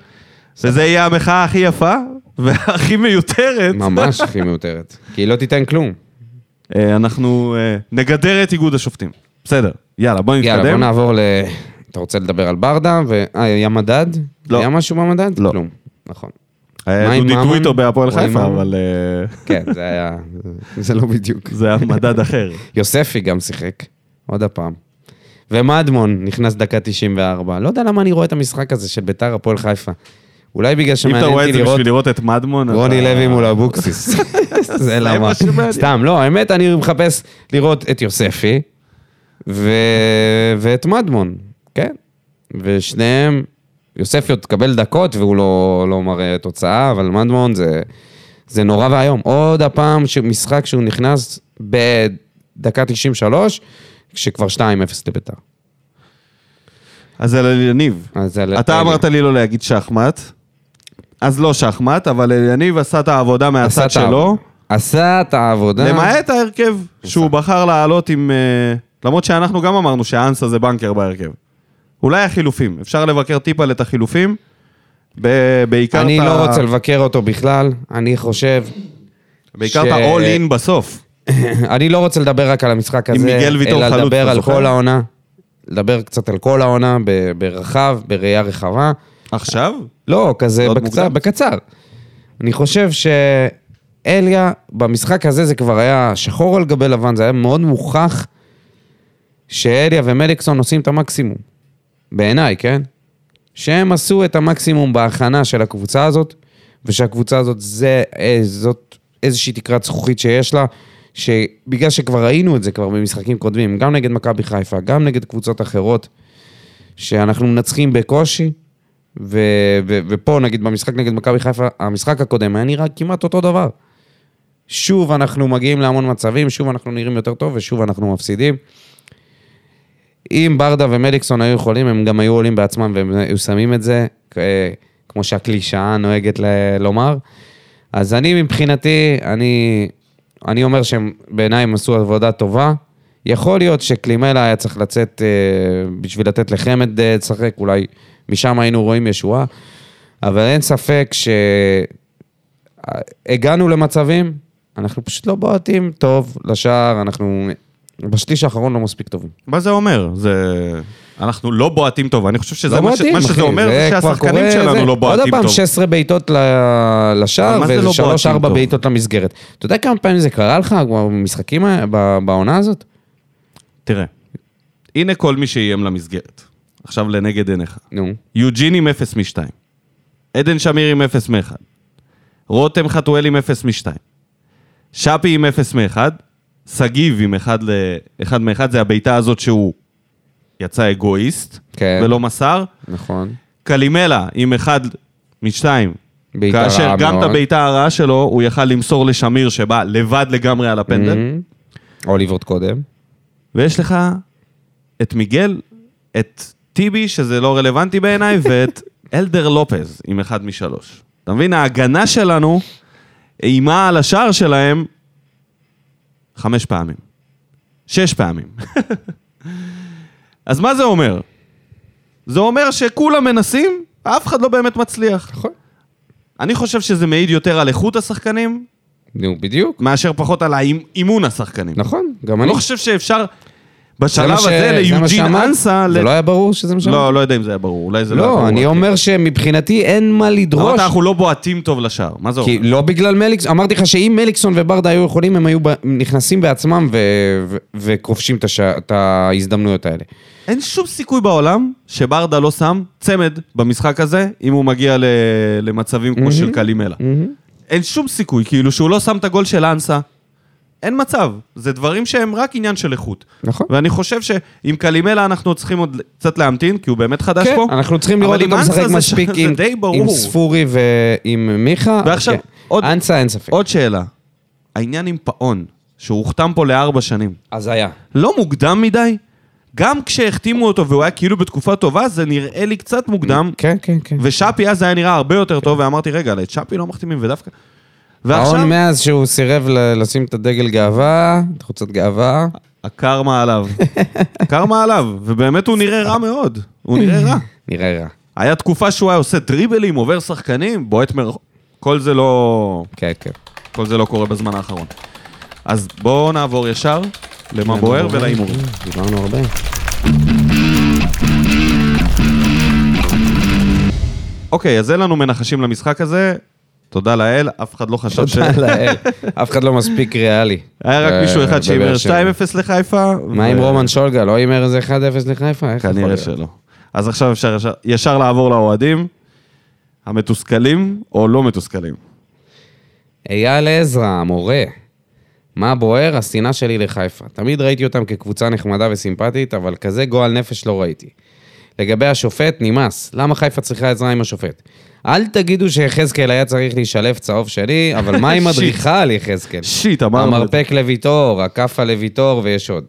וזה יהיה המחאה הכי יפה והכי מיותרת. ממש הכי מיותרת. כי היא לא תיתן כלום. אה, אנחנו אה, נגדר את איגוד השופטים. בסדר, יאללה, בוא נתקדם. יאללה, בוא נעבור ל... אתה רוצה לדבר על ברדה? ו... אה, היה מדד? לא. היה משהו במדד? לא. כלום. נכון. היה עם דודי ממן? טוויטו בהפועל חיפה? אבל אה, כן, זה היה... זה לא בדיוק. זה היה מדד אחר. יוספי גם שיחק. עוד הפעם. ומדמון נכנס דקה 94. לא יודע למה אני רואה את המשחק הזה של ביתר הפועל חיפה. אולי בגלל אם אתה שמעניין רואה את אותי זה לראות בשביל לראות את מדמון, רוני לוי מול אבוקסיס. זה למה. מה שמעניין. סתם, לא, האמת, אני מחפש לראות את יוספי ו... ואת מדמון, כן. ושניהם, יוספי עוד תקבל דקות והוא לא, לא מראה תוצאה, אבל מדמון זה, זה נורא ואיום. עוד הפעם משחק שהוא נכנס בדקה 93, כשכבר 2-0 לביתר. אז על אליניב. אז על- אתה. אמרת לי לא להגיד שחמט, אז לא שחמט, אבל אליניב עשה את העבודה מהצד שלו. עשה את העבודה. למעט ההרכב שהוא בחר לעלות עם... אה, למרות שאנחנו גם אמרנו שאנסה זה בנקר בהרכב. אולי החילופים, אפשר לבקר טיפה את החילופים, ב- בעיקר אני את ה- לא רוצה לבקר אותו בכלל, אני חושב... בעיקר ש- את ה-all in בסוף. אני לא רוצה לדבר רק על המשחק הזה, אלא לדבר על? כל העונה. לדבר קצת על כל העונה ברחב, בראייה רחבה. עכשיו? לא, כזה בקצר? בקצר. אני חושב שאליה, במשחק הזה זה כבר היה שחור על גבי לבן, זה היה מאוד מוכח שאליה ומליקסון עושים את המקסימום. בעיניי, כן? שהם עשו את המקסימום בהכנה של הקבוצה הזאת, ושהקבוצה הזאת זה, אה, זאת איזושהי תקרת זכוכית שיש לה, שבגלל שכבר ראינו את זה כבר במשחקים קודמים, גם נגד מכבי חיפה, גם נגד קבוצות אחרות, שאנחנו מנצחים בקושי, ו- ו- ופה נגיד במשחק נגד מכבי חיפה, המשחק הקודם היה נראה כמעט אותו דבר. שוב אנחנו מגיעים להמון מצבים, שוב אנחנו נראים יותר טוב ושוב אנחנו מפסידים. אם ברדה ומליקסון היו יכולים, הם גם היו עולים בעצמם והם היו שמים את זה, כמו שהקלישאה נוהגת ל- לומר. אז אני מבחינתי, אני, אני אומר שהם בעיניי הם עשו עבודה טובה. יכול להיות שקלימלה היה צריך לצאת אה, בשביל לתת לחמד אה, לשחק, אולי משם היינו רואים ישועה, אבל אין ספק שהגענו למצבים, אנחנו פשוט לא בועטים טוב לשער, אנחנו בשליש האחרון לא מספיק טובים. מה זה אומר? זה... אנחנו לא בועטים טוב, אני חושב שזה לא מה, ש... מתאים, מה שזה אחי, אומר, זה שהשחקנים שלנו זה- לא בועטים עוד פעם, טוב. 16 בעיטות לשער, זה לא ו-3-4 בועטים טוב? בעיטות למסגרת. אתה יודע כמה פעמים זה קרה לך במשחקים, בעונה הזאת? תראה, הנה כל מי שאיים למסגרת. עכשיו לנגד עיניך. נו. יוג'ין עם 0 מ-2. עדן שמיר עם 0 מ-1. רותם חתואל עם 0 מ-2. שפי עם 0 מ-1. שגיב עם 1 ל- מ-1, זה הבעיטה הזאת שהוא יצא אגואיסט כן. ולא מסר. נכון. קלימלה עם 1 מ-2. בעיטה כאשר גם את. הבעיטה הרעה שלו, הוא יכל למסור לשמיר שבא לבד לגמרי על הפנדל. מהמם. או לבעוט קודם. ויש לך את מיגל, את טיבי, שזה לא רלוונטי בעיניי, ואת אלדר לופז עם אחד משלוש. אתה מבין? ההגנה שלנו איימה על השער שלהם חמש פעמים. שש פעמים. אז מה זה אומר? זה אומר שכולם מנסים, אף אחד לא באמת מצליח. נכון. אני חושב שזה מעיד יותר על איכות השחקנים, נו, בדיוק. מאשר פחות על האימ- אימון השחקנים. נכון, גם אני אני. לא חושב שאפשר בשלב ש- הזה ליוג'ין. אנסה... זה ל- לא היה ברור שזה מה שאמרת? לא, לא יודע אם זה היה ברור, אולי זה לא היה ברור. לא, אני אומר שמבחינתי אין מה לדרוש. אמרת, אנחנו לא בועטים טוב לשער, מה זה אומר? כי לא בגלל מליקסון, אמרתי לך שאם מליקסון וברדה היו יכולים, הם היו נכנסים בעצמם ו- ו- וכובשים את הש- את ההזדמנויות האלה. אין שום סיכוי בעולם שברדה לא שם צמד במשחק הזה, אם הוא מגיע ל- למצבים כמו של קלימלה. אין שום סיכוי, כאילו שהוא לא שם את הגול של אנסה. אין מצב, זה דברים שהם רק עניין של איכות. נכון. ואני חושב שעם קלימלה אנחנו צריכים עוד קצת להמתין, כי הוא באמת חדש כן, פה. אנחנו צריכים לראות אותו משחק מספיק עם-. עם ספורי ועם מיכה. ועכשיו, כן. עוד- אנסה אין ספק. עוד שאלה, העניין עם פאון, שהוא הוחתם פה לארבע שנים, אז היה. לא מוקדם מדי? גם כשהחתימו אותו והוא היה כאילו בתקופה טובה, זה נראה לי קצת מוקדם. כן, כן, כן. ושאפי אז היה נראה הרבה יותר טוב, ואמרתי, רגע, את שפי לא מחתימים, ודווקא... ועכשיו, האון מאז שהוא סירב לשים את הדגל גאווה, את חוצת גאווה. הקרמה עליו. הקרמה עליו, ובאמת הוא נראה רע מאוד. הוא נראה רע. נראה רע. היה תקופה שהוא היה עושה דריבלים, עובר שחקנים, בועט מרחוק. כל זה לא... כן, כן. כל זה לא קורה בזמן האחרון. אז בואו נעבור ישר למה בוער ולהימורים. דיברנו הרבה. אוקיי, אז אין לנו מנחשים למשחק הזה. תודה לאל, אף אחד לא חשב ש... תודה לאל. אף אחד לא מספיק ריאלי. היה רק מישהו אחד שהימר בבאר שבע. 2-0 לחיפה. מה עם רומן שולגה? לא הימר איזה 1-0 לחיפה? כנראה? שלא. אז עכשיו אפשר ישר לעבור לאוהדים. המתוסכלים או לא מתוסכלים. אייל עזרא, המורה. מה בוער? השנאה שלי לחיפה. תמיד ראיתי אותם כקבוצה נחמדה וסימפטית, אבל כזה גועל נפש לא ראיתי. לגבי השופט, נמאס. למה חיפה צריכה עזרה עם השופט? אל תגידו שיחזקאל היה צריך להישלף צהוב שלי, אבל מה עם. אדריכל יחזקאל? שיט, אמרנו. המרפק לוויטור, הכאפה לוויטור ויש עוד.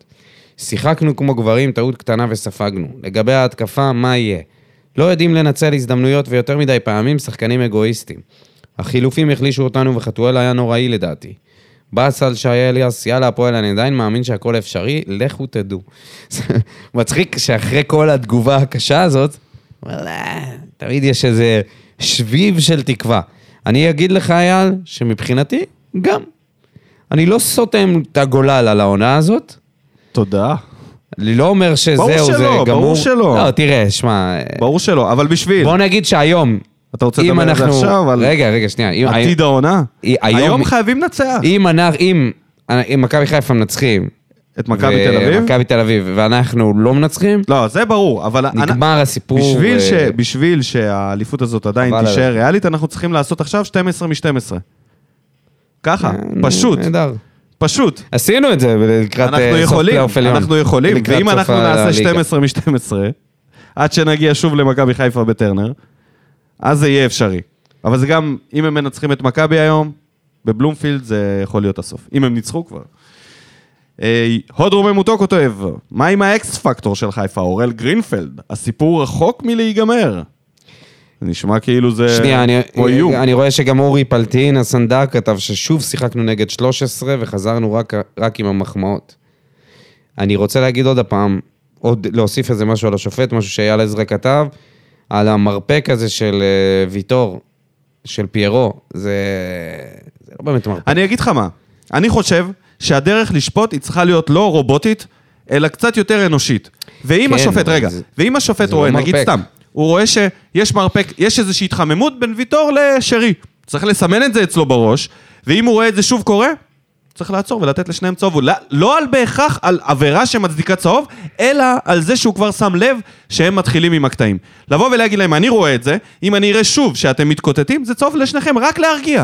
שיחקנו כמו גברים, טעות קטנה וספגנו. לגבי ההתקפה, מה יהיה? לא יודעים לנצל הזדמנויות ויותר מדי פעמים שחקנים אגואיסטים. החילופים החלישו אותנו וחתואל היה נוראי לדעתי. באסל שי אליאס, יאללה הפועל, אני עדיין מאמין שהכל אפשרי, לכו תדעו. מצחיק שאחרי כל התגובה הקשה הזאת, וואלה, תמיד יש איזה שביב של תקווה. אני אגיד לך, אייל, שמבחינתי, גם. אני לא סותם את הגולל על העונה הזאת. תודה. אני לא אומר שזהו, ברור זה שלא, גמור. ברור שלא. לא, תראה, שמע, ברור שלא, אבל בשביל. בוא נגיד שהיום, אתה רוצה לדבר על זה. עכשיו, על רגע, רגע, שנייה. עתיד העונה? היום- היום חייבים לנצח. אם אם אם מכבי חיפה מנצחים, את מכבי תל אביב? מכבי תל אביב, ואנחנו לא מנצחים, לא, זה ברור, אבל... נגמר הסיפור. בשביל, ו- ש... בשביל שהאליפות הזאת עדיין תישאר עליך. ריאלית, אנחנו צריכים לעשות עכשיו 12 מ-12. ככה, אה, פשוט, נהדר. פשוט. עשינו את זה לקראת אה, סוף פלייאוף עליון. אנחנו יכולים, ואם אנחנו נעשה הליגה. 12 מ-12, עד שנגיע שוב למכבי חיפה בטרנר, אז זה יהיה אפשרי. אבל זה גם, אם הם מנצחים את מכבי היום, בבלומפילד זה יכול להיות הסוף. אם הם ניצחו כבר. הוד רוממותו כותב, מה עם ה X factor של חיפה, אורל גרינפלד? הסיפור רחוק מלהיגמר. זה נשמע כאילו זה שנייה, אני, איום. אני רואה שגם אורי פלטין, הסנדק, כתב ששוב שיחקנו נגד 13 וחזרנו רק, רק עם המחמאות. אני רוצה להגיד עוד הפעם, עוד להוסיף איזה משהו על השופט, משהו שאייל עזרא כתב, על המרפק הזה של אה, ויטור, של פיירו, זה, זה לא באמת מרפק. אני אגיד לך מה, אני חושב שהדרך לשפוט היא צריכה להיות לא רובוטית, אלא קצת יותר אנושית. ואם כן, השופט, רגע, זה- ואם השופט זה לא רואה, נגיד מרפק. סתם, הוא רואה שיש מרפק, יש איזושהי התחממות בין ויטור לשרי. צריך לסמן את זה אצלו בראש, ואם הוא רואה את זה שוב קורה, צריך לעצור ולתת לשניהם צהוב. לא, לא על בהכרח על עבירה שמצדיקה צהוב, אלא על זה שהוא כבר שם לב שהם מתחילים עם הקטעים. לבוא ולהגיד להם, אני רואה את זה, אם אני אראה שוב שאתם מתקוטטים, זה צהוב לשניכם, רק להרגיע.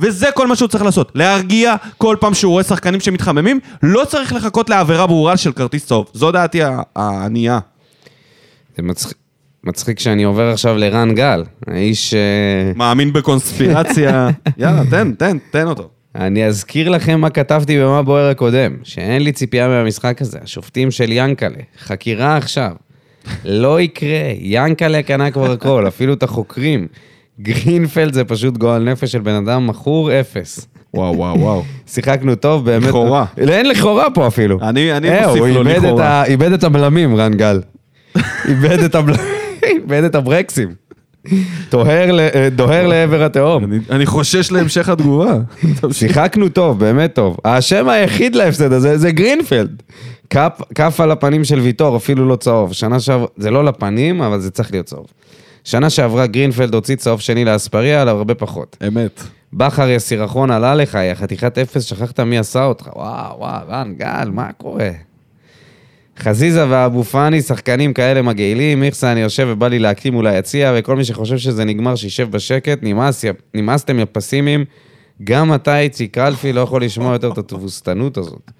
וזה כל מה שהוא צריך לעשות, להרגיע כל פעם שהוא רואה שחקנים שמתחממים, לא צריך לחכות לעבירה ברורה של כרטיס צהוב. זו דעתי הענייה. זה מצחיק, מצחיק שאני עובר עכשיו לרן גל, האיש... אה, מאמין בקונספירציה. יאללה, תן, תן, תן אותו. אני אזכיר לכם מה כתבתי במה בוער הקודם, שאין לי ציפייה מהמשחק הזה. השופטים של ינקלה, חקירה עכשיו. לא יקרה, ינקלה קנה כבר הכל, אפילו את החוקרים. גרינפלד זה פשוט גועל נפש של בן אדם מכור אפס. וואו, וואו, וואו. שיחקנו טוב, באמת. לכאורה. לא, אין לכאורה פה אפילו. אני- אני אה, מוסיף הוא לו לכאורה. ה- איבד את הבלמים, רן גל. איבד את הבלמים, איבד את הברקסים. דוהר אה, לעבר התהום. אני- חושש להמשך התגובה. שיחקנו טוב, באמת טוב. האשם היחיד להפסד הזה זה גרינפלד. כף על הפנים של ויטור, אפילו לא צהוב. שנה שעברה, זה לא לפנים, אבל זה צריך להיות צהוב. שנה שעברה גרינפלד הוציא צהוב שני לאספריה, על הרבה פחות. אמת. בכר יא סירחון עלה לך, יא חתיכת אפס, שכחת מי עשה אותך. וואו, וואו, רן, גל, מה קורה? חזיזה ואבו פאני, שחקנים כאלה מגעילים, איכסה, אני יושב ובא לי להקטים מול היציע, וכל מי שחושב שזה נגמר, שישב בשקט, נמאס, יא- נמאסתם יא פסימים. גם אתה, איציק קלפי, לא יכול לשמוע יותר את התבוסתנות הזאת.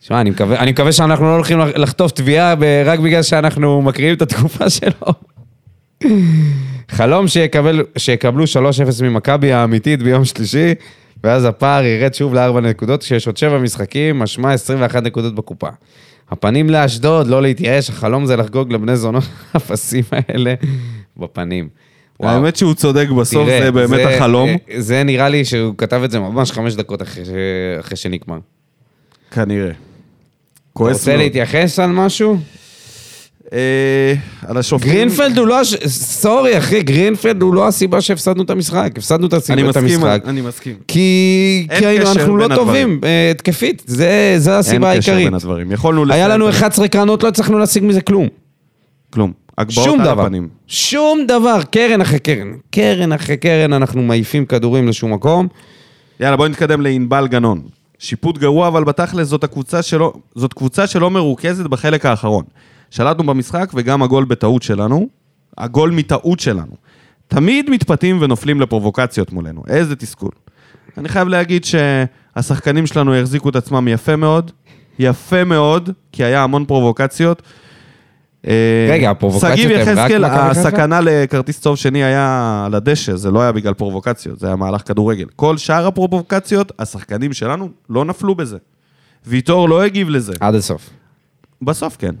שמע, אני מקווה, אני מקווה שאנחנו לא הולכים לחטוף תביעה רק בגלל שאנחנו מקריאים את התקופה שלו. חלום שיקבל, שיקבלו 3-0 ממכבי האמיתית ביום שלישי, ואז הפער ירד שוב לארבע נקודות, כשיש עוד שבע משחקים, משמע 21 נקודות בקופה. הפנים לאשדוד, לא להתייאש, החלום זה לחגוג לבני זונות אפסים האלה בפנים. וואו. האמת שהוא צודק בסוף, תראה, זה באמת החלום. זה נראה לי שהוא כתב את זה ממש חמש דקות אחרי, ש... אחרי שנגמר. כנראה. כועס רוצה מאוד. להתייחס על משהו? אה, על השופטים. גרינפלד הוא לא... הש- סורי, אחי, גרינפלד הוא לא הסיבה שהפסדנו את המשחק. הפסדנו את אני הסיבה- את מסכים, המשחק. אני מסכים. כי, אין כי היינו- אנחנו לא טובים אה, התקפית, זה, זה הסיבה אין קשר העיקרית. בין הדברים. יכולנו היה לנו את זה. 11 קרנות, לא הצלחנו להשיג מזה כלום. כלום. הגבהות שום על דבר. הפנים. שום דבר, קרן אחרי קרן. קרן אחרי קרן, אנחנו מעיפים כדורים לשום מקום. יאללה, בוא נתקדם לענבל גנון. שיפוט גרוע, אבל בתכלס זאת זאת קבוצה שלא מרוכזת בחלק האחרון. שלטנו במשחק וגם הגול בטעות שלנו, הגול מטעות שלנו. תמיד מתפתים ונופלים לפרובוקציות מולנו, איזה תסכול. אני חייב להגיד שהשחקנים שלנו החזיקו את עצמם יפה מאוד, יפה מאוד, כי היה המון פרובוקציות. אה, רגע, הפרובוקציות שגיב הם רק יחזקאל, מכבי חיפה? הסכנה לכרטיס צהוב שני היה על הדשא, זה לא היה בגלל פרובוקציות, זה היה מהלך כדורגל. כל שאר הפרובוקציות, השחקנים שלנו לא נפלו בזה. ויטור לא הגיב לזה. עד הסוף. בסוף כן.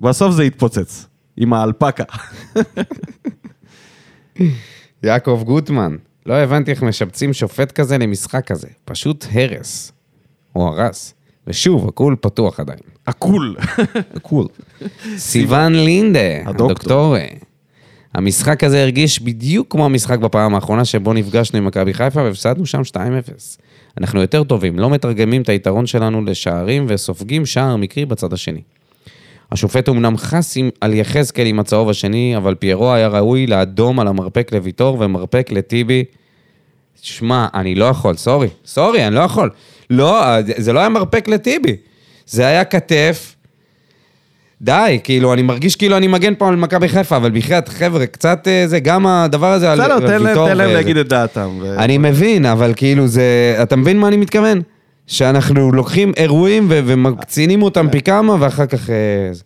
בסוף זה התפוצץ. עם האלפקה. יעקב גוטמן, לא הבנתי איך משבצים שופט כזה למשחק כזה. פשוט הרס. או הרס. ושוב, הכול פתוח עדיין. הקול. קול. סיוון לינדה. הדוקטור. המשחק הזה הרגיש בדיוק כמו המשחק בפעם האחרונה שבו נפגשנו עם מכבי חיפה והפסדנו שם 2-0. אנחנו יותר טובים, לא מתרגמים את היתרון שלנו לשערים וסופגים שער מקרי בצד השני. השופט אומנם חס על יחזקאל עם הצהוב השני, אבל פיירו היה ראוי לאדום על המרפק לוויטור ומרפק לטיבי. שמע, אני לא יכול, סורי, סורי, אני לא יכול. לא, זה לא היה מרפק לטיבי. זה היה כתף. די, כאילו, אני מרגיש כאילו אני מגן פה על מכבי חיפה, אבל בחייאת, חבר'ה, קצת אה, זה, גם הדבר הזה על בסדר, על תן להם- ויטור. להגיד את דעתם. אני מבין, אבל כאילו זה... אתה מבין מה אני מתכוון? שאנחנו לוקחים אירועים ו- ומקצינים אותם פי כמה, ואחר כך... אה, זה.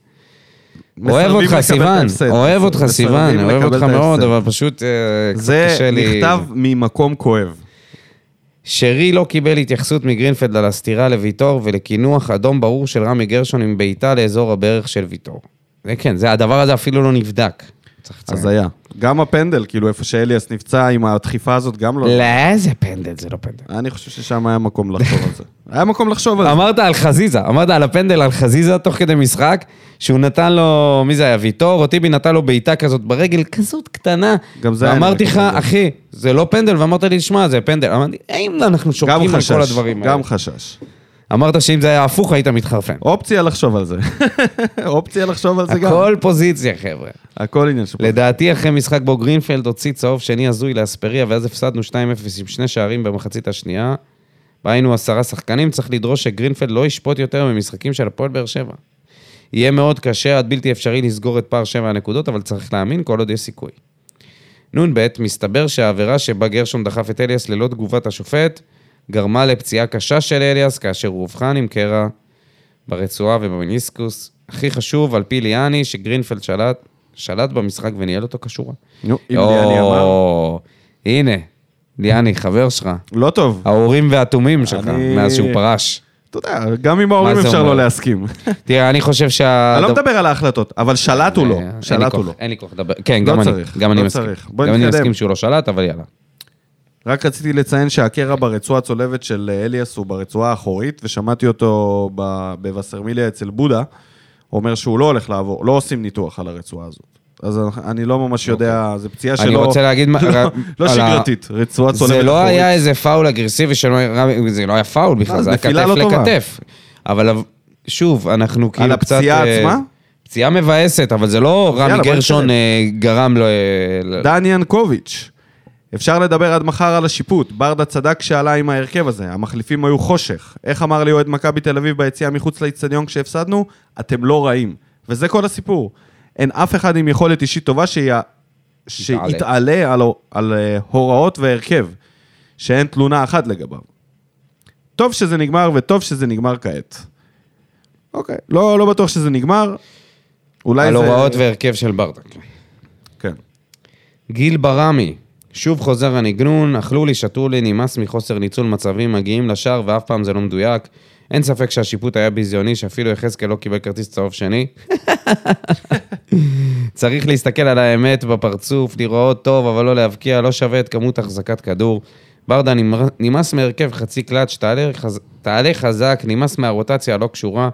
אוהב אותך, סיוון. אוהב אותך, סיוון, אוהב אותך מאוד. אבל פשוט אה, זה קשה לי... נכתב ממקום כואב. שרי לא קיבל התייחסות מגרינפלד על הסתירה לוויטור ולקינוח אדום ברור של רמי גרשון עם בעיטה לאזור הברך של ויטור. זה כן, זה, הדבר הזה אפילו לא נבדק. צריך לציין. אז היה. גם הפנדל, כאילו איפה שאליאס נפצע עם הדחיפה הזאת, גם לא... לא, זה פנדל, זה לא פנדל. אני חושב ששם היה מקום לחשוב על זה. היה מקום לחשוב על זה. אמרת על חזיזה, אמרת על הפנדל על חזיזה תוך כדי משחק, שהוא נתן לו, מי זה היה, ויטור, או טיבי נתן לו בעיטה כזאת ברגל, כזאת קטנה. גם זה היה ואמרתי נראה לך. אחי, זה לא פנדל, ואמרת לי, שמע, זה פנדל. אמרתי, האם אנחנו גם שורקים על חשש, כל הדברים האלה? גם חשש. אמרת שאם זה היה הפוך, היית מתחרפן. אופציה לחשוב על זה. אופציה לחשוב על זה גם. הכל פוזיציה, חבר'ה. הכל עניין של... לדעתי, אחרי משחק בו גרינפלד הוציא צהוב שני הזוי לאספריה, ואז הפסדנו 2-0 עם שני שערים במחצית השנייה. היינו עשרה שחקנים, צריך לדרוש שגרינפלד לא ישפוט יותר ממשחקים של הפועל באר שבע. יהיה מאוד קשה עד בלתי אפשרי לסגור את פער שבע הנקודות, אבל צריך להאמין כל עוד יש סיכוי. נ"ב, מסתבר שהעבירה שבה גרשון דחף את אליאס ללא תגובת השופט, גרמה לפציעה קשה של אליאס, כאשר הוא אובחן עם קרע ברצועה ובמניסקוס. הכי חשוב, על פי ליאני, שגרינפלד שלט, שלט במשחק וניהל אותו כשורה. נו, אם ליאני אמר... הנה, ליאני, חבר שלך. לא טוב. האורים והתומים שלך, מאז שהוא פרש. אתה יודע, גם עם ההורים זה אפשר? לא להסכים. תראה, אני חושב שה... אני לא מדבר על ההחלטות, אבל שלט הוא לא. אה, לי שלט הוא לא. אין לי כוח לדבר. כן, לא גם אני. צריך, גם אני לא מסכים. גם אני נתקדם. מסכים שהוא לא שלט, אבל יאללה. רק רציתי לציין שהקרע ברצועה הצולבת של אה, אליאס הוא ברצועה האחורית, ושמעתי אותו בווסרמיליה אצל בודה, אומר שהוא לא הולך לעבור, לא עושים ניתוח על הרצועה הזאת. אז אני לא ממש יודע, זו פציעה שלא... אוקיי. אני רוצה להגיד לא- לא על ה- שגרתית, רצועה צולבת זה אחורית. לא היה איזה פאול אגרסיבי שלא... זה לא היה פאול בכלל, לא, זה היה נפילה כתף לא. לכתף. אבל שוב, אנחנו כאילו קצת... הפציעה אה, עצמה? פציעה מבאסת, אבל זה לא רמי גרשון. אה, גרם לו... אה, דני ינקוביץ'. אפשר לדבר עד מחר על השיפוט. ברדה צדק כשעלה עם ההרכב הזה. המחליפים היו חושך. איך אמר לי אוהד מכבי תל אביב ביציאה מחוץ לאיצטדיון כשהפסדנו? אתם לא רעים. וזה כל הסיפור. אין אף אחד עם יכולת אישית טובה שיה... שיתעלה על, על uh, הוראות והרכב, שאין תלונה אחת לגביו. טוב שזה נגמר, וטוב שזה נגמר כעת. אוקיי, לא, לא בטוח שזה נגמר. אולי על זה... הוראות והרכב של ברדה. כן. גיל ברמי, שוב חוזר הנגנון, אכלו לי, שתו לי, נמאס מחוסר ניצול מצבים, מגיעים לשער ואף פעם זה לא מדויק. אין ספק שהשיפוט היה ביזיוני, שאפילו יחזקאל לא קיבל כרטיס צהוב שני. צריך להסתכל על האמת בפרצוף, לראות טוב, אבל לא להבקיע, לא שווה את כמות החזקת כדור. ברדה נמאס מהרכב חצי קלאץ', תעלה, חז... תעלה חזק, נמאס מהרוטציה הלא קשורה.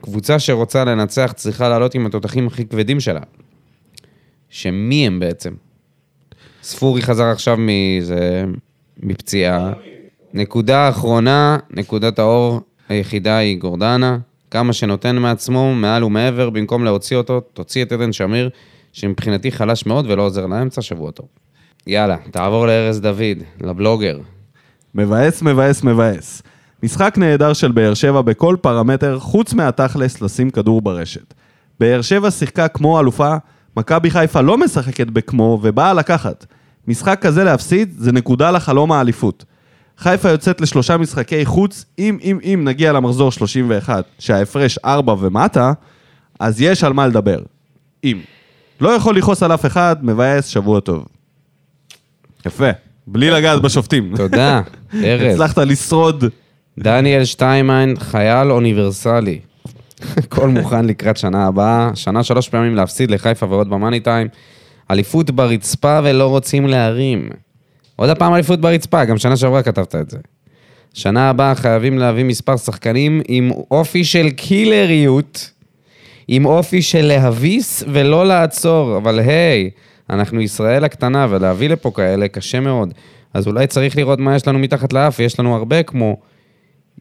קבוצה שרוצה לנצח צריכה לעלות עם התותחים הכי כבדים שלה. שמי הם בעצם? ספורי חזר עכשיו מזה, מפציעה. נקודה אחרונה, נקודת האור היחידה היא גורדנה. כמה שנותן מעצמו, מעל ומעבר, במקום להוציא אותו, תוציא את עדן שמיר, שמבחינתי חלש מאוד ולא עוזר לאמצע, שבוע טוב. יאללה, תעבור לארז דוד, לבלוגר. מבאס, מבאס, מבאס. משחק נהדר של באר שבע בכל פרמטר, חוץ מהתכלס לשים כדור ברשת. באר שבע שיחקה כמו אלופה, מכבי חיפה לא משחקת בכמו ובאה לקחת. משחק כזה להפסיד זה נקודה לחלום האליפות. חיפה יוצאת לשלושה משחקי חוץ, אם אם אם נגיע למחזור 31, שההפרש 4 ומטה, אז יש על מה לדבר. אם. לא יכול לכעוס על אף אחד, מבאס, שבוע טוב. יפה. בלי לגעת בשופטים. תודה, ארז. הצלחת לשרוד. דניאל שטיימיין, חייל אוניברסלי. הכל מוכן לקראת שנה הבאה. שנה שלוש פעמים להפסיד לחיפה ועוד במאני טיים. אליפות ברצפה ולא רוצים להרים. עוד הפעם אליפות ברצפה, גם שנה שעברה כתבת את זה. שנה הבאה חייבים להביא מספר שחקנים עם אופי של קילריות, עם אופי של להביס ולא לעצור, אבל היי, אנחנו ישראל הקטנה ולהביא לפה כאלה קשה מאוד. אז אולי צריך לראות מה יש לנו מתחת לאף, ויש לנו הרבה כמו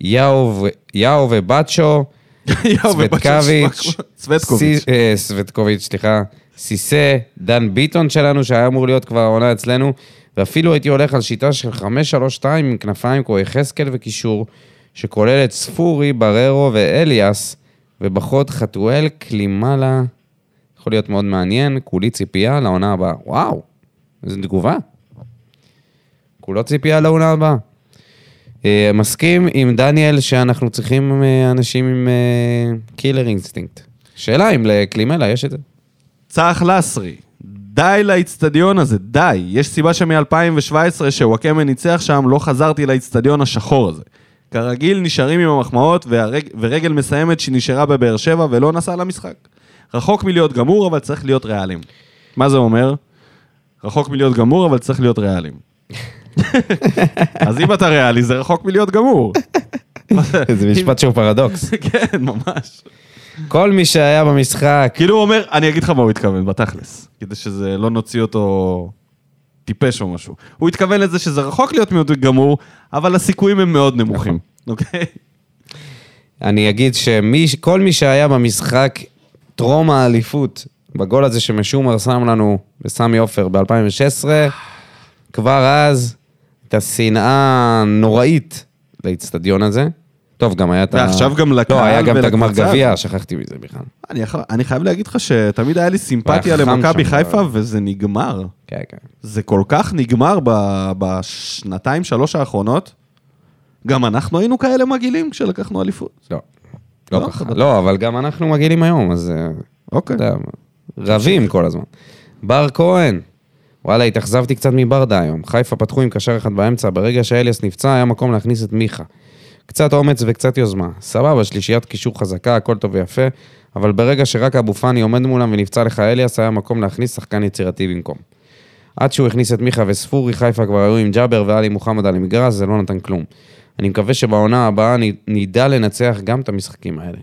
יאו יאו ובצ'ו, סווטקוביץ'. אה, סווטקוביץ', סליחה, סיסה, דן ביטון שלנו, שהיה אמור להיות כבר העונה אצלנו, ואפילו הייתי הולך על שיטה של 5-3-2 עם כנפיים כמו יחזקאל וקישור, שכוללת ספורי, בררו ואליאס, ובחוד חתואל, קלימלה. יכול להיות מאוד מעניין, כולי ציפייה לעונה הבאה. וואו, איזו תגובה. כולו ציפייה לעונה הבאה. אה, מסכים עם דניאל שאנחנו צריכים אה, אנשים עם killer instinct. שאלה אם לקלימלה יש את זה. צח לסרי, די לאיצטדיון הזה, די. יש סיבה שמ-2017 שוואקאסו ניצח שם, לא חזרתי לאיצטדיון השחור הזה. כרגיל נשארים עם המחמאות והרג... ורגל מסיימת שנשארה בבאר שבע ולא נסעה למשחק. רחוק מלהיות גמור, אבל צריך להיות ריאליים. מה זה אומר? רחוק מלהיות גמור, אבל צריך להיות ריאליים. אז אם אתה ריאלי, זה רחוק מלהיות גמור. זה משפט שהוא פרדוקס. כן, ממש. כל מי שהיה במשחק, כאילו הוא אומר, אני אגיד לך מה הוא התכוון, בתכלס. כדי שזה לא נוציא אותו טיפש או משהו. הוא התכוון לזה שזה רחוק להיות מאוד גמור, אבל הסיכויים הם מאוד נמוכים, אוקיי? אני אגיד שכל מי שהיה במשחק טרום האליפות, בגול הזה שמשומר שם לנו בסמי עופר ב-2016, כבר אז הייתה שנאה נוראית לאיצטדיון הזה. טוב, גם היה את ה... ועכשיו גם לקהל לא, היה גם את הגמר ולקבוצה גביע. שכחתי מזה בכלל. אני, יכול- אני חייב להגיד לך שתמיד היה לי סימפתיה למכבי חיפה, וזה נגמר. כן, כן. זה כל כך נגמר ב- בשנתיים, שלוש האחרונות. גם אנחנו היינו כאלה מגעילים כשלקחנו אליפות. לא. לא לא, ככה. לא, אבל גם אנחנו מגעילים היום, אז... אה, אוקיי. רבים כל הזמן. בר כהן, וואלה, התאכזבתי קצת מברדה היום. חיפה פתחו עם קשר אחד באמצע, ברגע שאליאס נפצע, היה מקום להכניס את מיכה. קצת אומץ וקצת יוזמה. סבבה, שלישיית קישור חזקה, הכל טוב ויפה, אבל ברגע שרק אבו פאני עומד מולם ונפצע לך אליאס, היה מקום להכניס שחקן יצירתי במקום. עד שהוא הכניס את מיכה וספורי, חיפה כבר היו עם ג'אבר ואלי מוחמד על המגרש, זה לא נתן כלום. אני מקווה שבעונה הבאה נדע לנצח גם את המשחקים האלה.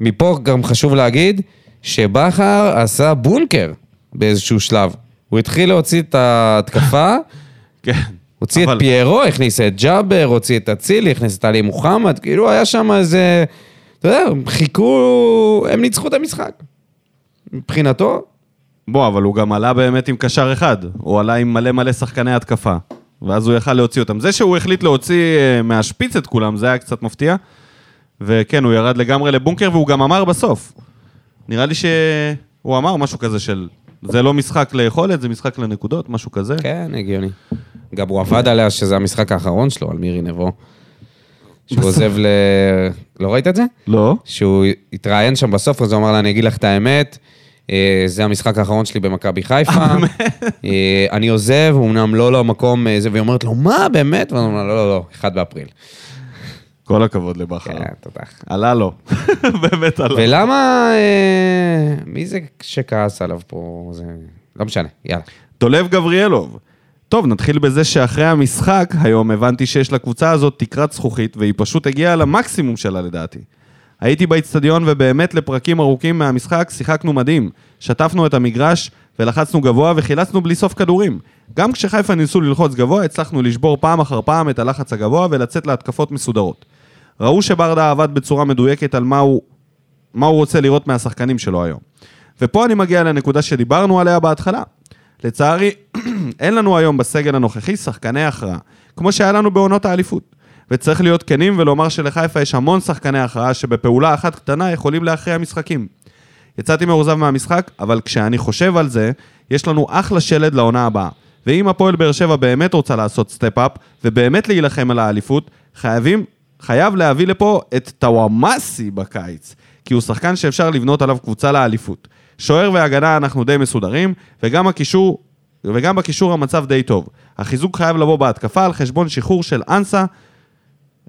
מפה גם חשוב להגיד שבכר עשה בונקר באיזשהו שלב. הוא התחיל להוציא את ההתקפה, כן. הוציא את אבל- פיירו, הכניס את ג'אבר, הוציא את אצילי, הכניס את עלי מוחמד, כאילו היה שם איזה... אתה יודע, הם חיכו... הם ניצחו את המשחק. מבחינתו, בוא, אבל הוא גם עלה באמת עם קשר אחד. הוא עלה עם מלא מלא שחקני התקפה. ואז הוא יכל להוציא אותם. זה שהוא החליט להוציא אה, מהשפיץ את כולם, זה היה קצת מפתיע. וכן, הוא ירד לגמרי לבונקר, והוא גם אמר בסוף. נראה לי שהוא אמר משהו כזה של... זה לא משחק ליכולת, זה משחק לנקודות, משהו כזה. כן, הגיוני. גם הוא עבד עליה שזה המשחק האחרון שלו, על מירי נבו. שהוא עוזב ל... לא ראית את זה? לא? שהוא התראיין שם בסוף, אז הוא אמר לה, אני אגיד לך את האמת, אה, זה המשחק האחרון שלי במכבי חיפה. אה, אני עוזב, אמנם לא למקום אה, זה, והיא אומרת לו, מה, באמת? והוא אומר לא, לא, לא, 1 באפריל. כל הכבוד לבכר. כן, תודה. עלה לו. באמת עלה. ולמה... אה, מי זה שכעס עליו פה? זה... לא משנה, יאללה. דולב גבריאלוב. טוב, נתחיל בזה שאחרי המשחק, היום הבנתי שיש לקבוצה הזאת תקרת זכוכית, והיא פשוט הגיעה למקסימום שלה לדעתי. הייתי באיצטדיון ובאמת לפרקים ארוכים מהמשחק שיחקנו מדהים. שטפנו את המגרש ולחצנו גבוה וחילצנו בלי סוף כדורים. גם כשחיפה ניסו ללחוץ גבוה, הצלחנו לשבור פעם אחר פעם את הלחץ הגבוה ולצאת להתקפות מסודרות. ראו שברדה עבד בצורה מדויקת על מה הוא, מה הוא רוצה לראות מהשחקנים שלו היום. ופה אני מגיע לנקודה שדיברנו עליה בהתחלה. לצערי, אין לנו היום בסגל הנוכחי שחקני הכרעה, כמו שהיה לנו בעונות האליפות. וצריך להיות כנים ולומר שלחיפה יש המון שחקני הכרעה שבפעולה אחת קטנה יכולים להכריע משחקים. יצאתי מאוכזב מהמשחק, אבל כשאני חושב על זה, יש לנו אחלה שלד לעונה הבאה. ואם הפועל באר שבע באמת רוצה לעשות step-up, ובאמת להילחם על האליפות, חייבים, חייב להביא לפה את טוואמאסי בקיץ. כי הוא שחקן שאפשר לבנות עליו קבוצה לאליפות. שוער והגנה אנחנו די מסודרים, וגם הקישור, וגם בקישור המצב די טוב. החיזוק חייב לבוא בהתקפה על חשבון שחרור של אנסה,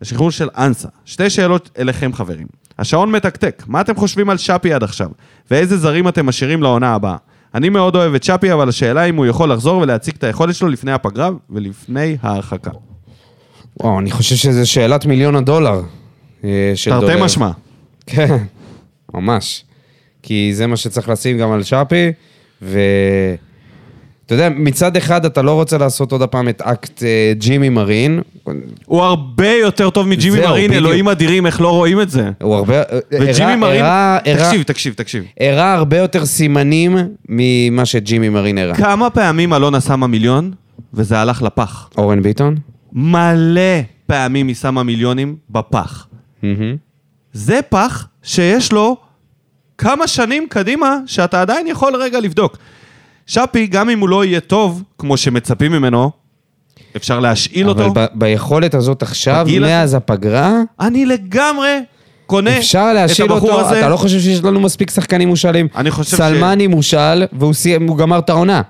שחרור של אנסה. שתי שאלות אליכם חברים. השעון מתקתק, מה אתם חושבים על שפי עד עכשיו? ואיזה זרים אתם משאירים לעונה הבאה? אני מאוד אוהב את שפי, אבל השאלה אם הוא יכול לחזור ולהציג את היכולת שלו לפני הפגרה ולפני ההרחקה. וואו, אני חושב שזו שאלת מיליון הדולר. אה, תרתי. משמע. כן, ממש. כי זה מה שצריך לשים גם על שפי, ו... אתה יודע, מצד אחד אתה לא רוצה לעשות עוד פעם את אקט אה, ג'ימי מרין, הוא הרבה יותר טוב מג'ימי זהו, מרין, בדיוק. אלוהים אדירים, איך לא רואים את זה. הוא הרבה... וג'ימי הראה- מרין, הראה- תקשיב, תקשיב, תקשיב. הראה הרבה יותר סימנים ממה שג'ימי מרין הראה. כמה פעמים אלונה שמה מיליון, וזה הלך לפח. אורן ביטון? מלא פעמים היא שמה מיליונים בפח. זה פח שיש לו כמה שנים קדימה, שאתה עדיין יכול רגע לבדוק. שפי, גם אם הוא לא יהיה טוב, כמו שמצפים ממנו, אפשר להשאיל אבל אותו. ב- ביכולת הזאת עכשיו, בגיל הזה- מאז הפגרה, אני לגמרי קונה אפשר את להשאיל הבחור אותו, הזה. אתה לא חושב שיש לנו מספיק שחקנים מושאלים? אני חושב ש- סלמני מושאל, והוא סיים- גמר את העונה.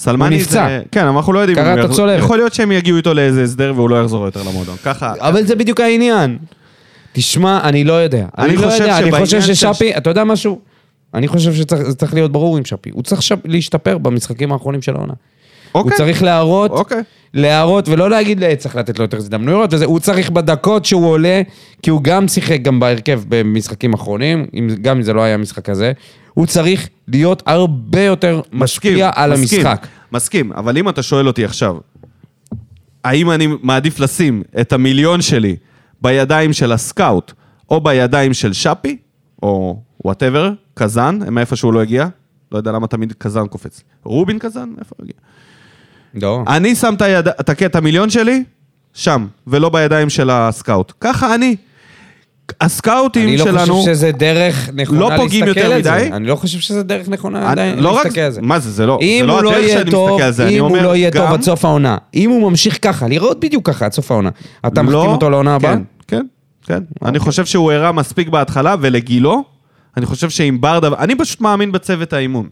סלמני הוא נפצע. זה... כן, אבל אנחנו לא יודעים. קרע הוא את הצולבת. יכול להיות שהם יגיעו איתו לאיזה הסדר והוא לא יחזור יותר למועדון. ככה... אבל זה בדיוק העניין. תשמע, אני לא יודע. אני לא יודע, אני חושב ששפי, אתה יודע משהו? אני חושב שזה צריך להיות ברור עם שפי. הוא צריך להשתפר במשחקים האחרונים של העונה. הוא אוקיי. צריך להראות, אוקיי. להראות, ולא להגיד, "אה, צריך לתת לו יותר הזדמנויות, וזה, הוא צריך בדקות שהוא עולה, כי הוא גם שיחק גם בהרכב במשחקים אחרונים, גם אם זה לא היה המשחק הזה, הוא צריך להיות הרבה יותר משפיע על מסכים, המשחק. מסכים, אבל אם אתה שואל אותי עכשיו, האם אני מעדיף לשים את המיליון שלי בידיים של הסקאוט, או בידיים של שפי, או whatever, קזאן, מאיפה שהוא לא הגיע, לא יודע למה תמיד קזאן קופץ. רובין קזאן? איפה הוא הגיע? לא. אני שם את, היד... את הקטע מיליון שלי שם, ולא בידיים של הסקאוט. ככה אני. הסקאוטים אני לא שלנו... חושב שזה דרך נכונה לא להסתכל פוגעים יותר על זה. מדי? אני לא חושב שזה דרך נכונה אני- עדיין לא רק... להסתכל על זה. מה זה, זה לא, זה לא לא הדרך שאני טוב, מסתכל על זה, אני אם הוא אומר לא יהיה גם... טוב עד סוף העונה, אם הוא ממשיך ככה, לראות בדיוק ככה עד סוף העונה, אתה מחתים לא, אותו לעונה הבאה? כן, כן, כן. אוקיי. אני חושב שהוא הראה מספיק בהתחלה, ולגילו, אני חושב שעם ברדה... אני פשוט מאמין בצוות האימון.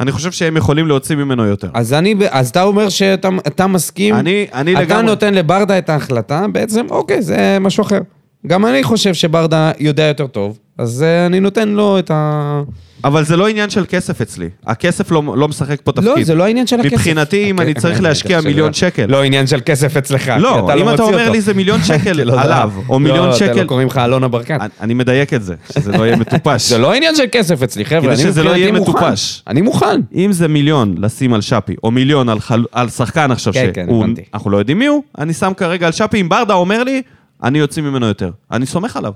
אני חושב שהם יכולים להוציא ממנו יותר. אז אני, אז אתה אומר שאתה אתה מסכים, אני- אני אתה לגמרי- נותן לברדה את ההחלטה, בעצם, אוקיי, זה משהו אחר. גם אני חושב שברדה יודע יותר טוב, אז אה, אני נותן לו את ה... אבל זה לא עניין של כסף אצלי. הכסף לא, לא משחק פה תפקיד. לא, זה לא העניין של הכסף. מבחינתי, אם אני הכ- צריך להשקיע מיליון שקל... לא עניין של כסף אצלך, לא, אתה אם אתה מוציא אומר אותו. לי זה מיליון שקל לא יודע. עליו, או מיליון לא, אתה שקל... לא קוראים לך אלונה ברקת. אני- אני מדייק את זה, שזה לא יהיה מטופש. זה לא עניין של כסף אצלי, חבר'ה, כדי אני שזה לא יהיה. מטופש. אני מוכן. אם זה מיליון לשים על שפי, או מיליון על, חל... על שחקן עכשיו, כן, כן, שהוא... הבנתי. אנחנו לא יודעים מי הוא, אני שם כרגע על שפי, אם ברדה אומר לי, אני יוצא ממנו יותר. אני סומך עליו.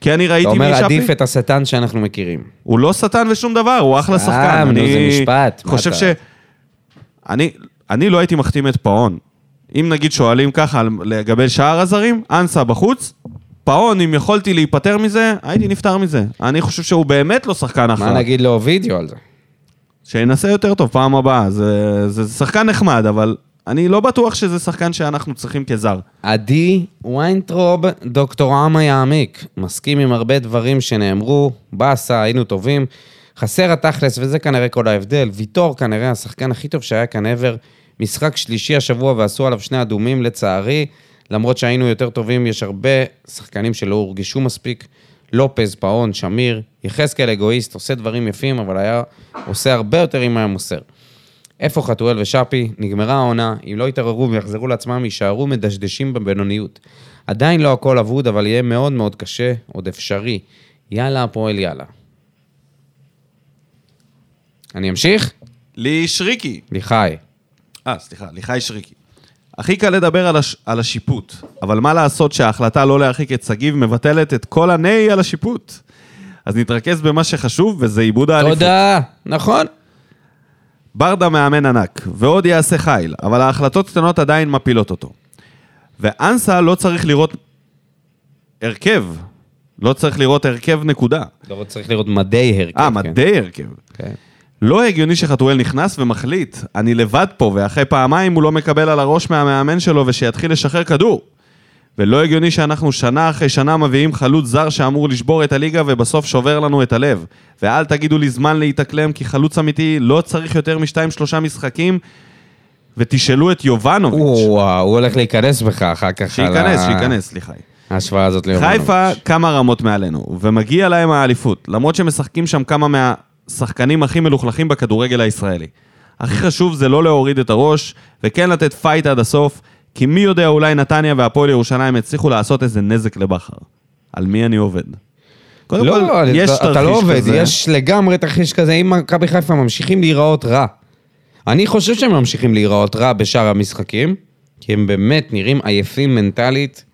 כי אני אתה ראיתי אומר, משפי, עדיף את השטן שאנחנו מכירים. הוא לא שטן ושום דבר, הוא אחלה סתם, שחקן. נו, אני זה משפט, מה חושב אתה- ש... אני, אני לא הייתי מחתים את פאון. אם נגיד שואלים ככה לגבי שאר הזרים, אנסה בחוץ, פאון, אם יכולתי להיפטר מזה, הייתי נפטר מזה. אני חושב שהוא באמת לא שחקן מה אחלה. נגיד לאובידיו על זה? שינסה יותר טוב פעם הבאה. זה, זה, זה שחקן נחמד, אבל אני לא בטוח שזה שחקן שאנחנו צריכים כזר. עדי ויינטרוב, דוקטור עמה יעמיק. מסכים עם הרבה דברים שנאמרו, באסה, היינו טובים. חסר התכלס, וזה כנראה כל ההבדל. ויטור כנראה השחקן הכי טוב שהיה כאן ever. משחק שלישי השבוע ועשו עליו שני אדומים, לצערי. למרות שהיינו יותר טובים, יש הרבה שחקנים שלא הורגשו מספיק. לופז, פאון, שמיר, יחזקאל אגואיסט, עושה דברים יפים, אבל היה עושה הרבה יותר אם היה מוסר. איפה חתואל ושאפי? נגמרה העונה, אם לא יתערערו ויחזרו לעצמם, יישארו מדשדשים בבינוניות. עדיין לא הכל אבוד, אבל יהיה מאוד מאוד קשה, עוד אפשרי. יאללה, הפועל יאללה. אני אמשיך? לי שריקי. ליחי. אה, סליחה, ליחי שריקי. הכי קל לדבר על, הש... על השיפוט, אבל מה לעשות שההחלטה לא להרחיק את שגיב מבטלת את כל הנהי על השיפוט? אז נתרכז במה שחשוב, וזה עיבוד האליפות. תודה. נכון. ברדה מאמן ענק, ועוד יעשה חיל, אבל ההחלטות קטנות עדיין מפילות אותו. ואנסה לא צריך לראות הרכב, לא צריך לראות הרכב נקודה. לא צריך לראות מדי הרכב. אה, כן. מדי הרכב. כן. לא הגיוני שחתואל נכנס ומחליט, אני לבד פה, ואחרי פעמיים הוא לא מקבל על הראש מהמאמן שלו ושיתחיל לשחרר כדור. ולא הגיוני שאנחנו שנה אחרי שנה מביאים חלוץ זר שאמור לשבור את הליגה ובסוף שובר לנו את הלב. ואל תגידו לי זמן להתאקלם, כי חלוץ אמיתי לא צריך יותר משתיים שלושה משחקים, ותשאלו את יובנוביץ'. וואו, הוא הולך להיכנס בך אחר כך. על שייכנס, ה- שייכנס, סליחה. ההשוואה הזאת ליובנוביץ'. חיפה כמה רמות מעלינו, ומגיע להם האליפות, למרות שמשחקים שם כמה מהשחקנים הכי מלוכלכים בכדורגל הישראלי. הכי חשוב זה לא להוריד את הראש, וכן לתת פייט עד הסוף, כי מי יודע, אולי נתניה והפועל ירושלים יצליחו לעשות איזה נזק לבכר. על מי אני עובד? קודם לא, כל, אני- יש אתה, אתה תרחיש לא עובד, כזה. יש לגמרי תרחיש כזה, אם מכבי חיפה ממשיכים להיראות רע. אני חושב שהם ממשיכים להיראות רע בשאר המשחקים, כי הם באמת נראים עייפים מנטלית,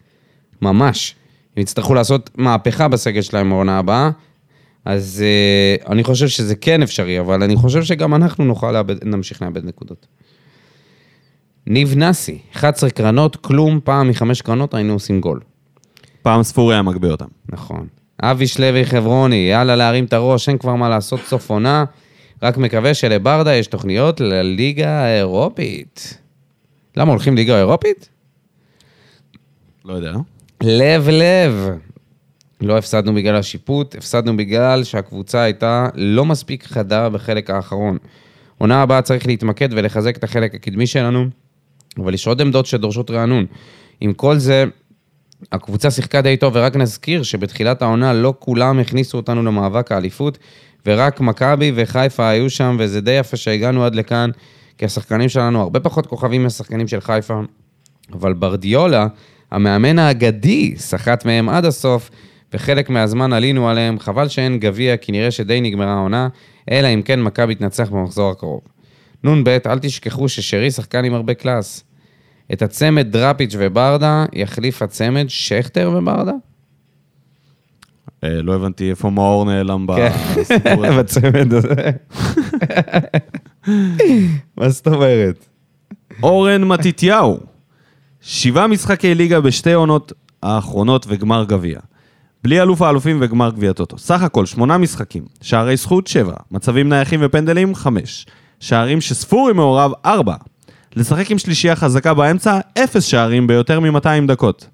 ממש. הם יצטרכו לעשות מהפכה בסגל שלהם בעונה הבאה, אז uh, אני חושב שזה כן אפשרי, אבל אני חושב שגם אנחנו נוכל לאבד, נמשיך לאבד נקודות. ניב נאסי, 11 קרנות, כלום, פעם מחמש קרנות היינו עושים גול. פעם ספורי היה מגביה אותם. נכון. אבי שלוי חברוני, יאללה להרים את הראש, אין כבר מה לעשות סוף עונה. רק מקווה שלברדה יש תוכניות לליגה האירופית. למה הולכים ליגה האירופית? לא יודע. לב לב. לא הפסדנו בגלל השיפוט, הפסדנו בגלל שהקבוצה הייתה לא מספיק חדה בחלק האחרון. עונה הבאה צריך להתמקד ולחזק את החלק הקדמי שלנו, אבל יש עוד עמדות שדורשות רענון. עם כל זה, הקבוצה שיחקה די טוב, ורק נזכיר שבתחילת העונה לא כולם הכניסו אותנו למאבק האליפות, ורק מכבי וחיפה היו שם, וזה די יפה שהגענו עד לכאן, כי השחקנים שלנו הרבה פחות כוכבים מהשחקנים של חיפה, אבל ברדיולה, המאמן האגדי, סחט מהם עד הסוף, וחלק מהזמן עלינו עליהם, חבל שאין גביע, כי נראה שדי נגמרה העונה, אלא אם כן מכבי תנצח במחזור הקרוב. נ"ב, אל תשכחו ששרי שחקן עם הרבה קלאס. את הצמד דראפיץ' וברדה יחליף הצמד שכטר וברדה? אה, לא הבנתי איפה מאור נעלם כן. בסיפור הזה. בצמד הזה. מה זאת אומרת? אורן מתתיהו, שבעה משחקי ליגה בשתי עונות האחרונות וגמר גביע. בלי אלוף האלופים וגמר גביע טוטו. סך הכל שמונה משחקים, שערי זכות שבע, מצבים נייחים ופנדלים חמש, שערים שספורי מעורב ארבע. לשחק עם שלישייה חזקה באמצע, אפס שערים ביותר מ-200 דקות.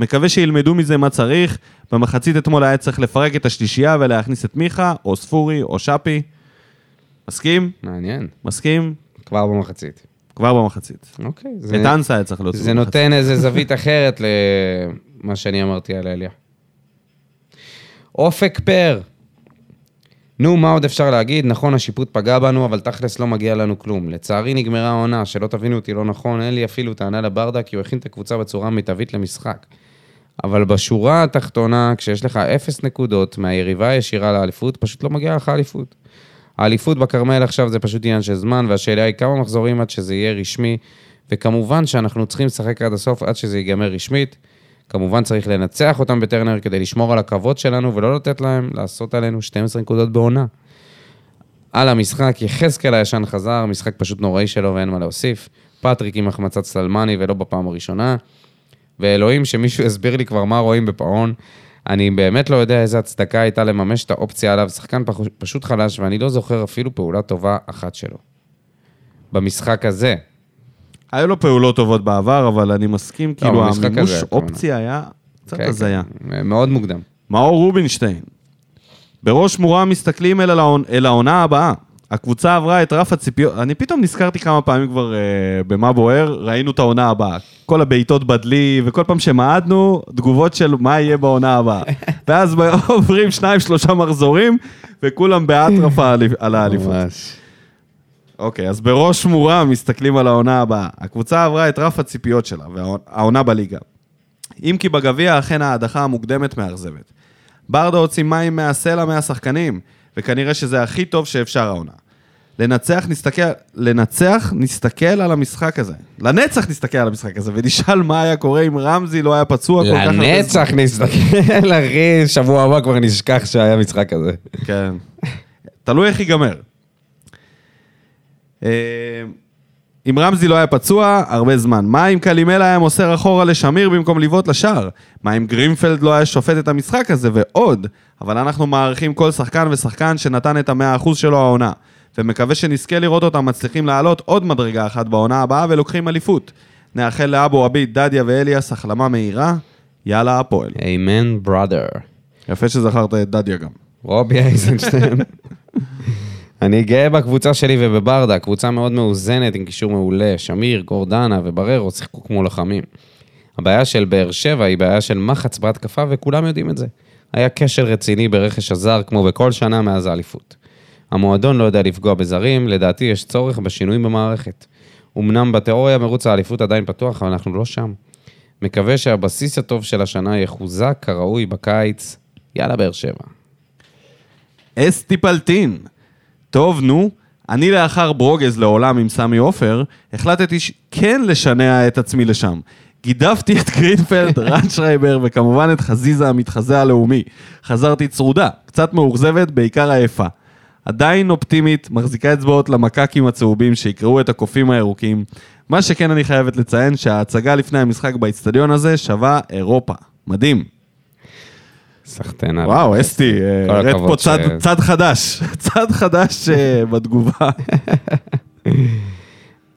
מקווה שילמדו מזה מה צריך, במחצית אתמול היה צריך לפרק את השלישייה ולהכניס את מיכה, או ספורי, או שפי. מסכים? מעניין. מסכים? כבר במחצית. כבר במחצית. אוקיי. זה- את אנסה היה צריך להוציא. זה במחצית. נותן איזה זווית אחרת למה שאני אמרתי על אליה. אופק פר. נו, מה עוד אפשר להגיד? נכון, השיפוט פגע בנו, אבל תכלס לא מגיע לנו כלום. לצערי נגמרה העונה, שלא תבינו אותי לא נכון, אין לי אפילו טענה לברדה, כי הוא הכין את הקבוצה בצורה מיטבית למשחק. אבל בשורה התחתונה, כשיש לך אפס נקודות מהיריבה הישירה לאליפות, פשוט לא מגיעה לך אליפות. האליפות בכרמל עכשיו זה פשוט עניין של זמן, והשאלה היא כמה מחזורים עד שזה יהיה רשמי, וכמובן שאנחנו צריכים לשחק עד הסוף עד שזה ייגמר רשמית. כמובן צריך לנצח אותם בטרנר כדי לשמור על הכבוד שלנו ולא לתת להם לעשות עלינו 12 נקודות בעונה. על המשחק, יחזקאל הישן חזר, משחק פשוט נוראי שלו ואין מה להוסיף. פטריק עם החמצת סלמני ולא בפעם הראשונה. ואלוהים, שמישהו יסביר לי כבר מה רואים בפאון. אני באמת לא יודע איזה הצדקה הייתה לממש את האופציה עליו, שחקן פשוט חלש, ואני לא זוכר אפילו פעולה טובה אחת שלו. במשחק הזה, היו לו פעולות טובות בעבר, אבל אני מסכים, כאילו לא, במשחק המימוש. אופציה היה קצת כן, הזיה. כן, מאוד מוקדם. מאור רובינשטיין, בראש מורם מסתכלים אל, העונ... אל העונה הבאה. הקבוצה עברה את רף הציפיות, אני פתאום נזכרתי כמה פעמים כבר אה, במה בוער, ראינו את העונה הבאה. כל הבעיטות בדלי, וכל פעם שמעדנו, תגובות של מה יהיה בעונה הבאה. ואז עוברים שניים, שלושה מחזורים, וכולם באטרף על האליפות. אוקיי, אז בראש מורם מסתכלים על העונה הבאה. הקבוצה עברה את רף הציפיות שלה, והעונה בליגה. אם כי בגביע אכן ההדחה המוקדמת מאכזבת. ברדה הוציא מים מהסלע מהשחקנים, וכנראה שזה הכי טוב שאפשר העונה. לנצח נסתכל, לנצח נסתכל על המשחק הזה. לנצח נסתכל על המשחק הזה, ונשאל מה היה קורה אם רמזי לא היה פצוע כל כך הרבה זמן. לנצח נסתכל, אחי, שבוע הבא כבר נשכח שהיה משחק כזה. כן. תלוי איך ייגמר. אה, אם רמזי לא היה פצוע, הרבה זמן. מה אם קלימלה היה מוסר אחורה לשמיר במקום לבעוט לשער? מה אם גרינפלד לא היה שופט את המשחק הזה? ועוד. אבל אנחנו מעריכים כל שחקן ושחקן שנתן את המאה אחוז שלו העונה. ומקווה שנזכה לראות אותם מצליחים לעלות עוד מדרגה אחת בעונה הבאה ולוקחים אליפות. נאחל לאבו עביד, דדיה ואליאס החלמה מהירה. יאללה הפועל. אמן בראדר. יפה שזכרת את דדיה גם. רובי אייזנשטיין. אני גאה בקבוצה שלי ובברדה, קבוצה מאוד מאוזנת עם קישור מעולה. שמיר, גורדנה ובררו שיחקו כמו לוחמים. הבעיה של באר שבע היא בעיה של מחץ בהתקפה וכולם יודעים את זה. היה כשל רציני ברכש הזר כמו בכל שנה מאז האליפות. המועדון לא יודע לפגוע בזרים, לדעתי יש צורך בשינויים במערכת. אמנם בתיאוריה מרוץ האליפות עדיין פתוח, אבל אנחנו לא שם. מקווה שהבסיס הטוב של השנה יחוזק כראוי בקיץ. יאללה, באר שבע. אסתי פלטין. טוב, נו, אני לאחר ברוגז לעולם עם סמי עופר, החלטתי ש... כן לשנע את עצמי לשם. גידפתי את גרינפלד, רנשרייבר וכמובן את חזיזה המתחזה הלאומי. חזרתי צרודה, קצת מאוכזבת, בעיקר עייפה. עדיין אופטימית, מחזיקה אצבעות למקקים הצהובים שיקרעו את הקופים הירוקים. מה שכן אני חייבת לציין שההצגה לפני המשחק באיצטדיון הזה שווה אירופה. מדהים. סחטיין עליך. וואו, אסתי, אה, הראת הכבוד פה צד, ש- צד חדש, צד חדש אה, בתגובה.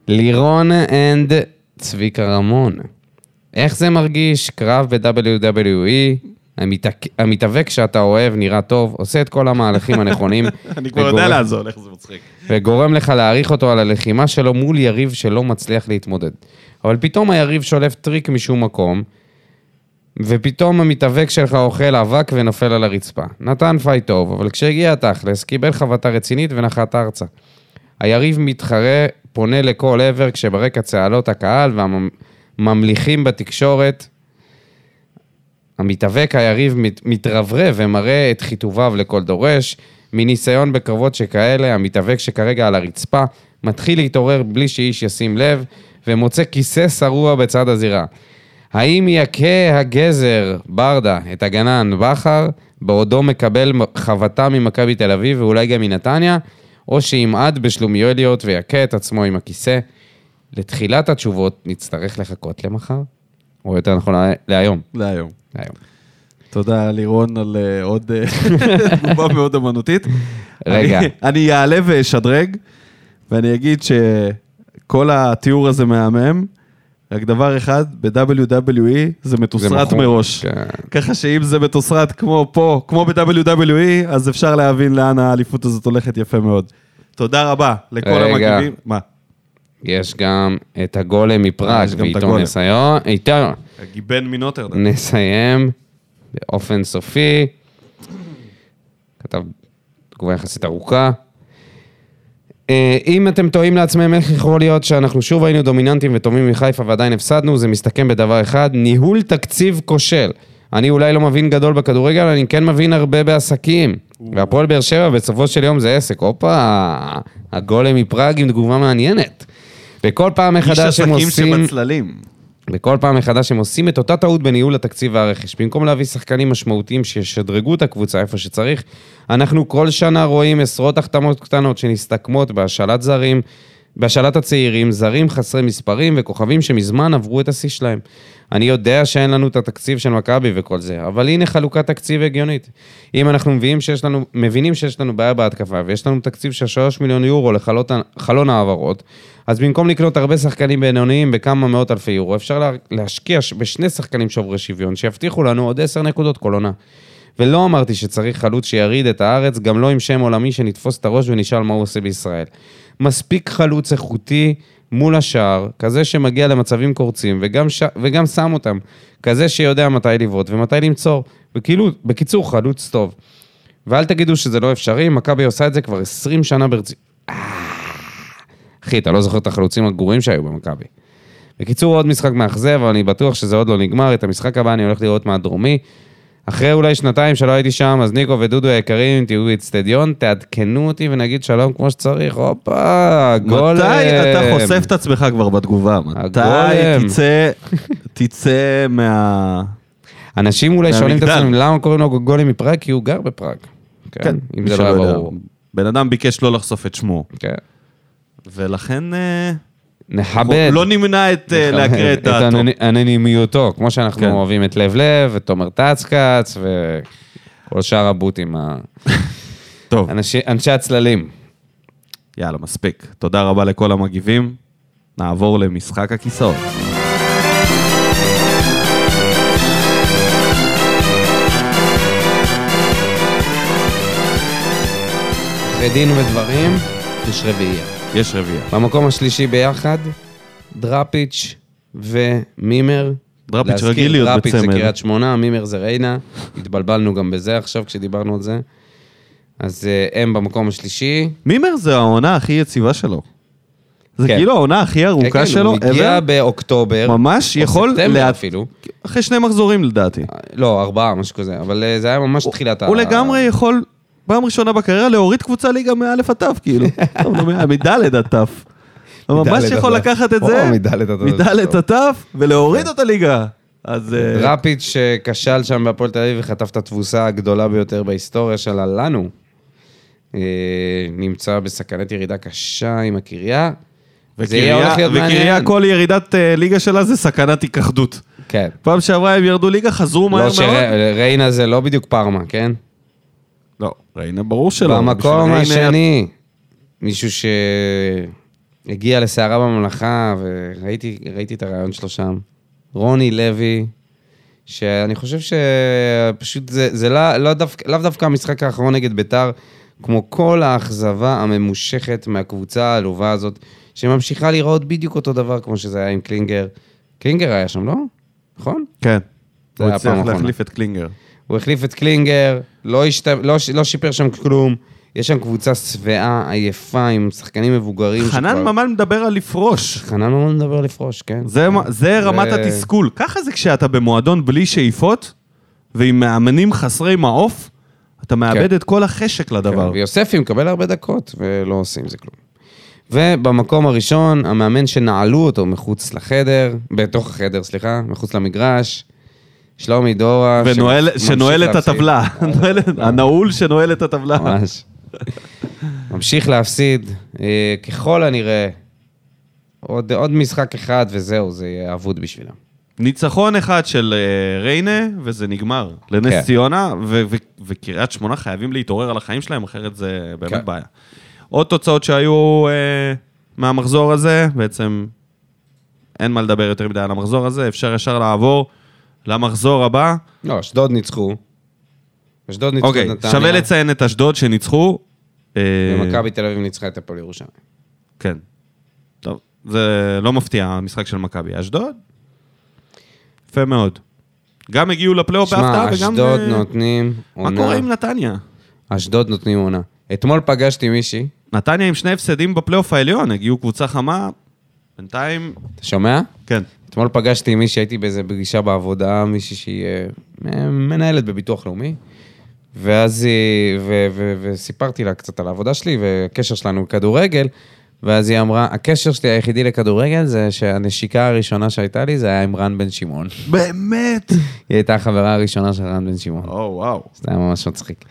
לירון and צביקה רמון. איך זה מרגיש? קרב ב-WWE, המתאק- המתאבק שאתה אוהב נראה טוב, עושה את כל המהלכים הנכונים. אני כבר יודע לאן זה הולך, זה מצחיק. וגורם לך להעריך אותו על הלחימה שלו מול יריב שלא מצליח להתמודד. אבל פתאום היריב שולף טריק משום מקום, ופתאום המתאבק שלך אוכל אבק ונופל על הרצפה. נתן פייט טוב, אבל כשהגיע התכלס, קיבל חבטה רצינית ונחת ארצה. היריב מתחרה, פונה לכל עבר, כשברקע צהלות הקהל והממליכים בתקשורת. המתאבק היריב מת, מתרברב ומראה את חיטוביו לכל דורש. מניסיון בקרבות שכאלה, המתאבק שכרגע על הרצפה מתחיל להתעורר בלי שאיש ישים לב, ומוצא כיסא שרוע בצד הזירה. האם יכה הגזר, ברדה, את הגנן בכר, בעודו מקבל חבטה ממכבי תל אביב ואולי גם מנתניה, או שימעד בשלומיאליות ויכה את עצמו עם הכיסא? לתחילת התשובות נצטרך לחכות למחר, או יותר נכון לה- להיום. להיום. להיום. תודה לירון על אה, עוד אה, תגובה מאוד אמנותית. רגע. אני- אני אעלה ואשדרג, ואני אגיד שכל התיאור הזה מהמם, רק דבר אחד, ב-WWE זה מתוסרט מכור. מראש. כן. ככה שאם זה מתוסרט כמו פה, כמו ב-WWE, אז אפשר להבין לאן האליפות הזאת הולכת יפה מאוד. תודה רבה לכל רגע. המגיבים. מה? יש גם את הגולם אה, מפראג, את ואיתו. נסיים, איתו הגיבן מנוטרדם. נסיים באופן סופי. כתב תגובה יחסית ארוכה. אה, אם אתם תוהים לעצמם איך יכול להיות שאנחנו שוב היינו דומיננטים וטובים מחיפה ועדיין הפסדנו, זה מסתכם בדבר אחד, ניהול תקציב כושל. אני אולי לא מבין גדול בכדורגל, אני כן מבין הרבה בעסקים. והפועל באר שבע בסופו של יום זה עסק. הופה, הגולם מפראג עם תגובה מעניינת. וכל פעם איש מחדש הם עסקים עושים... שבצללים. וכל פעם מחדש הם עושים את אותה טעות בניהול התקציב והרכש. במקום להביא שחקנים משמעותיים שישדרגו את הקבוצה איפה שצריך, אנחנו כל שנה רואים עשרות החתמות קטנות שנסתכמות בהשאלת זרים, בהשאלת הצעירים, זרים חסרי מספרים וכוכבים שמזמן עברו את השיא שלהם. אני יודע שאין לנו את התקציב של מכבי וכל זה, אבל הנה חלוקת תקציב הגיונית. אם אנחנו מבינים שיש לנו, מבינים שיש לנו בעיה בהתקפה ויש לנו תקציב של 3 מיליון יורו לחלון העברות, אז במקום לקנות הרבה שחקנים בינוניים בכמה מאות אלפי יורו, אפשר לה, להשקיע בשני שחקנים שוברי שוויון, שיבטיחו לנו עוד עשר נקודות כל עונה. ולא אמרתי שצריך חלוץ שיריד את הארץ, גם לא עם שם עולמי שנתפוס את הראש ונשאל מה הוא עושה בישראל. מספיק חלוץ איכותי מול השער, כזה שמגיע למצבים קורצים וגם, ש... וגם שם אותם, כזה שיודע מתי לבעוט ומתי למצוא. וכאילו, בקיצור, חלוץ טוב. ואל תגידו שזה לא אפשרי, מכבי עושה את זה כבר 20 שנה ברצינות. אחי, אתה לא זוכר את החלוצים הגרועים שהיו במכבי. בקיצור, עוד משחק מאכזב, אבל אני בטוח שזה עוד לא נגמר. את המשחק הבא אני הולך לראות מהדרומי. אחרי אולי שנתיים שלא הייתי שם, אז ניקו ודודו היקרים, תהיו באצטדיון, תעדכנו אותי ונגיד שלום כמו שצריך. הופה, גולם. מתי אתה חושף את עצמך כבר בתגובה? מתי. תצא, תצא מה... אנשים אולי שואלים את. עצמם למה קוראים לו גולם מפראג, כי הוא גר בפראג. כן, אם מי זה לא היה יודע. ברור. בן אדם ביקש לא לחשוף את שמו, כן. ולכן אה, נכבד. לא נמנע את אה, להקריא את דעתו. אנוני- אנונימיותו, כמו שאנחנו כן. אוהבים את לב לב, את תומר טצקץ, וכל שאר הבוטים, טוב, אנשי- אנשי הצללים. יאללה, מספיק. תודה רבה לכל המגיבים. נעבור למשחק הכיסאות. אחרי דין ודברים, יש רביעייה. יש רביעייה. במקום השלישי ביחד, דראפיץ' ומימר. דראפיץ' רגיל להיות דראפיץ' בצמד. זה קריית שמונה, מימר זה ריינה. התבלבלנו גם בזה עכשיו כשדיברנו על זה. אז אה, הם במקום השלישי. מימר זה העונה הכי יציבה שלו. זה כן. כאילו העונה הכי כן, ארוכה כן, שלו. הוא הגיע ever. באוקטובר. ממש או יכול... ספטמבר לה- אפילו. אחרי שני מחזורים לדעתי. לא, ארבעה, משהו כזה, אבל אה, זה היה ממש תחילת ה... הוא לגמרי יכול, פעם ראשונה בקריירה, להוריד קבוצה ליגה מאלף עד תף, כאילו. טוב, נו, מדלת עד תף. הוא ממש יכול. לקחת את זה, מדלת עד תף. תף, ולהוריד אותה ליגה. אז... אה, דראפיץ' שכשל שם בהפועל תל אביב וחטף את התבוסה הגדולה ביותר בהיסטוריה שלה לנו, אה, נמצא בסכנת ירידה קשה עם הקריה. וקריה-. כל ירידת אה, ליגה שלה זה סכנת היכחדות. כן. פעם שעברה הם ירדו ליגה, חזרו מהר לא מאוד. שריינה זה לא בדיוק פארמה, כן? לא, ריינה ברור שלא. במקום השני, מישהו שהגיע לסערה בממלכה, וראיתי ראיתי את הרעיון שלו שם, רוני לוי, שאני חושב שפשוט זה, זה לא, לא דווקא, לאו דווקא המשחק האחרון נגד ביתר, כמו כל האכזבה הממושכת מהקבוצה העלובה הזאת, שממשיכה להיראות בדיוק אותו דבר כמו שזה היה עם קלינגר. קלינגר היה שם, לא? נכון? כן. הוא הצליח. להחליף את קלינגר. הוא החליף את קלינגר, לא, השת... לא, ש- לא שיפר שם כלום. יש שם קבוצה שבעה, עייפה, עם שחקנים מבוגרים. חנן שכבר- ממן מדבר על לפרוש. חנן ממן מדבר לפרוש, כן. זה, מה- זה רמת זה- התסכול. ככה זה כשאתה במועדון בלי שאיפות, ועם מאמנים חסרי מעוף, אתה מאבד כן. את כל החשק לדבר. כן, ויוספי מקבל הרבה דקות, ולא עושים זה כלום. ובמקום הראשון, המאמן שנעלו אותו מחוץ לחדר, בתוך החדר, סליחה, מחוץ למגרש, שלומי דורה. ונועל- שנועל את. הטבלה. הנעול שנועל את הטבלה. ממש. ממשיך להפסיד, אה, ככל הנראה, עוד, עוד משחק אחד וזהו, זה יהיה אבוד בשבילם. ניצחון אחד של אה, ריינה, וזה נגמר. לנס כן. ציונה, וקריית שמונה חייבים להתעורר על החיים שלהם, אחרת זה באמת כן. בעיה. עוד תוצאות שהיו אה, מהמחזור הזה, בעצם אין מה לדבר יותר מדי על המחזור הזה, אפשר ישר לעבור למחזור הבא. לא, אשדוד ניצחו. אשדוד ניצחו את אוקיי, נתניה. שווה לציין את אשדוד שניצחו. אה, ומכבי תל אביב ניצחה את הפועל ירושלים. כן. טוב, זה לא מפתיע, המשחק של מכבי. אשדוד? יפה מאוד. גם הגיעו לפלייאוף שמע, בהפתעה וגם... אשדוד אה, נותנים מה עונה. קורה עם נתניה? אשדוד נותנים עונה. אתמול פגשתי מישהי, נתניה עם שני הפסדים בפלייאוף העליון, הגיעו קבוצה חמה, בינתיים... אתה שומע? כן. אתמול פגשתי מישהי, הייתי באיזה פגישה בעבודה, מישהי שהיא אה, מנהלת בביטוח לאומי, ואז היא, ו, ו, וסיפרתי לה קצת על העבודה שלי והקשר שלנו בכדורגל, ואז היא אמרה, הקשר שלי היחידי לכדורגל זה שהנשיקה הראשונה שהייתה לי זה היה עם רן בן שמעון. באמת? היא הייתה החברה הראשונה של רן בן שמעון. או, וואו. זה היה ממש מצחיק.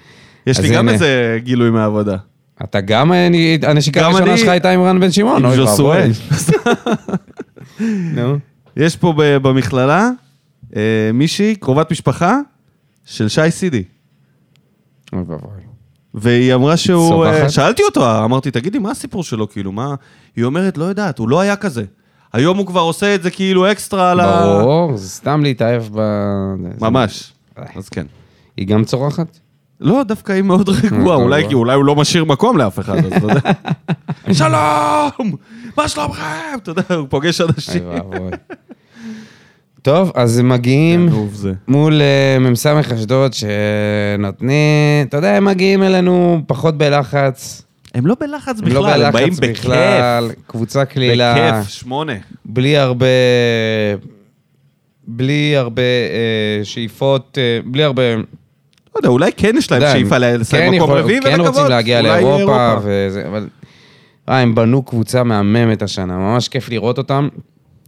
יש לי גם הנה. איזה גילוי מהעבודה. אתה גם, אה, אני- הנשיקה הראשונה שלך הייתה עם רן בן שמעון, אוי. ואבוי. נו. יש פה במכללה אה, מישהי, קרובת משפחה, של שי סידי. אוי ואבוי. והיא אמרה שהוא... אה, שאלתי אותו, אמרתי, תגידי, מה הסיפור שלו? כאילו, מה... היא אומרת, לא יודעת, הוא לא היה כזה. היום הוא כבר עושה את זה כאילו אקסטרה על ה... ברור, זה סתם להתאהב ב... ממש. אז כן. היא גם צורחת? לא, דווקא היא מאוד רגועה, אה, אולי רגועה. כי אולי הוא לא משאיר מקום לאף אחד, אז אתה יודע. שלום! מה שלומכם? אתה יודע, הוא פוגש אנשים. טוב, אז מגיעים זה. מול אה, מ"ס אשדוד שנותנים, אתה יודע, הם מגיעים אלינו פחות בלחץ. הם לא בלחץ הם לא בכלל, הם באים בלחץ בכלל, קבוצה קלילה. בכיף, שמונה. בלי הרבה... בלי הרבה אה, שאיפות, אה, בלי הרבה... לא יודע, אולי כן יש להם שאיפה לסיים כן מקום רביעי כן ולקוות. רוצים להגיע לאירופה, וזה, אבל... אה, הם בנו קבוצה מהממת השנה, ממש כיף לראות אותם,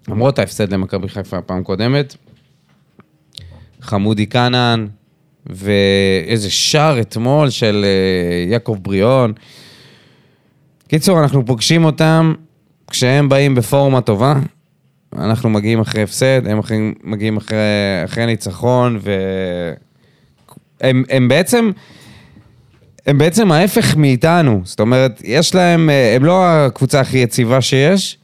למרות ההפסד למכבי חיפה הפעם קודמת. חמודי כנען, ואיזה שער אתמול של אה, יעקב בריאון. קיצור, אנחנו פוגשים אותם כשהם באים בפורמה טובה. אנחנו מגיעים אחרי הפסד, הם אחרי, מגיעים אחרי, אחרי ניצחון, והם הם בעצם, הם בעצם ההפך מאיתנו. זאת אומרת, יש להם, אה, הם לא הקבוצה הכי יציבה שיש,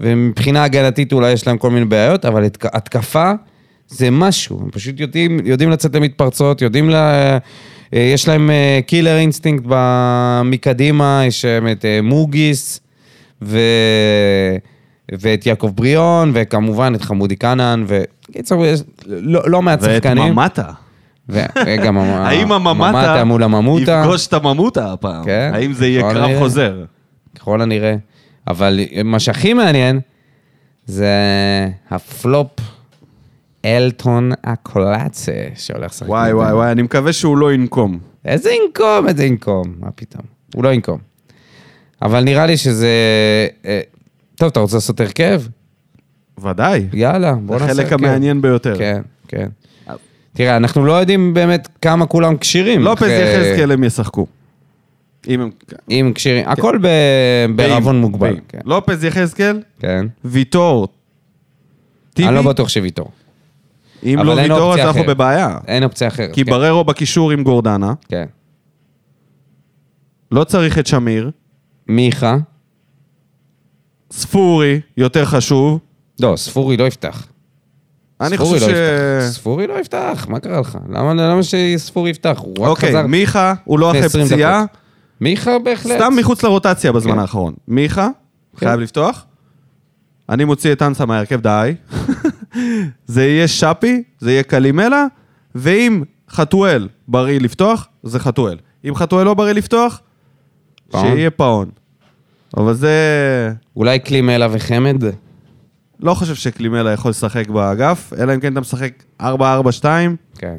ומבחינה הגנתית אולי יש להם כל מיני בעיות, אבל התק- התקפה זה משהו. הם פשוט יודעים, יודעים לצאת למתפרצות, יודעים ל... אה, יש להם killer instinct מקדימה, יש שם את אה, מוגיס, ו... ואת יעקב בריאון, וכמובן את חמודי כנען, וקיצור, לא, לא מעט ואת שחקנים. ממטה. וגם הממטה מול הממוטה, יפגוש את הממוטה הפעם? כן, האם זה יהיה קרב. חוזר? ככל הנראה. אבל מה שהכי מעניין זה הפלופ אלטון הקולאצה שהולך לשחק. וואי וואי. וואי, אני מקווה שהוא לא ינקום. איזה ינקום, איזה ינקום, מה פתאום. הוא לא ינקום. אבל נראה לי שזה... אה, טוב, אתה רוצה לעשות הרכב? ודאי. יאללה, בוא זה נעשה הרכב. החלק המעניין ביותר. כן, כן. תראה, אנחנו לא יודעים באמת כמה כולם כשירים. לופז אחרי- יחזקאל הם ישחקו. אם הם... אם כשירים, הכל ב- בערבון מוגבל. כן. לופז יחזקאל, כן. ויטור, טיבי. אני לא בטוח שוויתור. אם לא ויטור אז אנחנו. בבעיה. אין אופציה אחרת. כי כן. בררו בקישור עם גורדנה, כן. לא צריך את שמיר, מיכה. ספורי, יותר חשוב. לא, ספורי לא יפתח. אני חושב לא ש... ספורי לא יפתח, מה קרה לך? למה למה שספורי יפתח? הוא רק אוקיי, חזר. מיכה, הוא לא אחרי 20 פציעה. מיכה בהחלט. סתם מחוץ לרוטציה בזמן כן. האחרון. מיכה, כן. חייב לפתוח. אני מוציא את אנסה מהרכב, די. זה יהיה שפי, זה יהיה קלימלה, ואם חתואל בריא לפתוח, זה חתואל. אם חתואל לא בריא לפתוח. שיהיה פאון. אבל זה... אולי קלימלה וחמד? לא חושב שקלימלה יכול לשחק באגף, אלא אם כן אתה משחק 4-4-2, כן.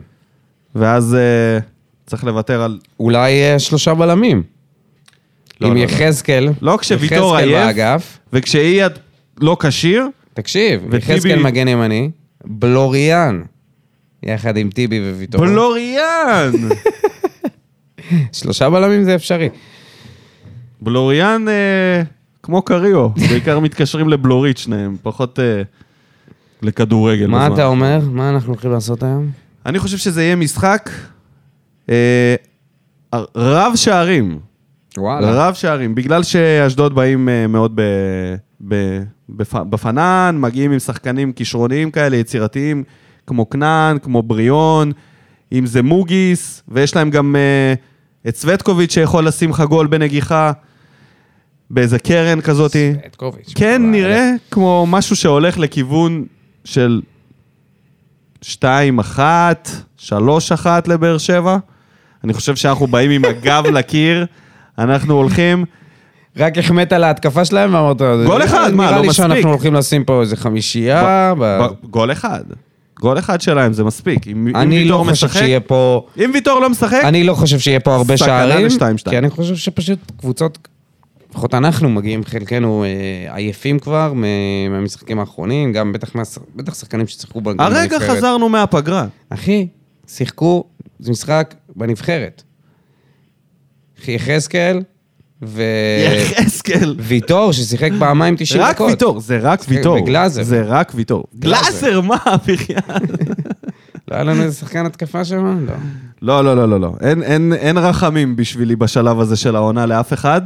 ואז uh, צריך לוותר על... אולי אה, שלושה בלמים. לא, עם לא, לא. יחזקאל. לא כשוויטור יחזקאל עייף. באגף. וכשאייד לא כשיר, תקשיב, וטיבי- יחזקאל מגן ימני, בלוריאן, יחד עם טיבי וויטור. בלוריאן! שלושה בלמים זה אפשרי. בלוריאן אה, כמו קריו, בעיקר מתקשרים לבלורית שניהם, פחות אה, לכדורגל. מה בזמן. אתה אומר? מה אנחנו הולכים לעשות היום? אני חושב שזה יהיה משחק אה, רב שערים. רב שערים, בגלל שאשדוד באים אה, מאוד ב, ב, בפ, בפנן, מגיעים עם שחקנים כישרוניים כאלה, יצירתיים, כמו כנען, כמו בריאון, אם זה מוגיס, ויש להם גם אה, את סווטקוביץ' שיכול לשים לך גול בנגיחה, באיזה קרן כזאתי. סטקוביץ'. כן, נראה כמו משהו שהולך לכיוון של 2-1, 3-1 לבאר שבע. אני חושב שאנחנו באים עם הגב לקיר, אנחנו הולכים... רק החמאת על ההתקפה שלהם ואמרת... גול אחד, מה, נראה לא לי מספיק. שאנחנו הולכים לשים פה איזה חמישייה. גול אחד. גול אחד שלהם זה מספיק. אם אם אני לא חושב משחק- שיהיה פה... אם ויטור לא משחק, אני לא חושב שיהיה פה הרבה סכנה שערים. לשתיים, שתיים. כי אני חושב שפשוט קבוצות... לפחות אנחנו מגיעים חלקנו אה, עייפים כבר מהמשחקים האחרונים, גם בטח מה- בטח שחקנים ששיחקו בנבחרת. הרגע חזרנו מהפגרה. אחי, שיחקו, זה משחק בנבחרת. יחזקאל ו... יחזקאל. ויטור, ששיחק פעמיים 90 רק דקות. ויטור, זה רק שיחק ויטור. בגלאזר. זה רק ויטור. גלאזר. מה, בחייאת? לא היה לנו איזה שחקן התקפה שם? לא. לא, לא, לא, לא, לא. אין רחמים בשבילי בשלב הזה של העונה לאף אחד.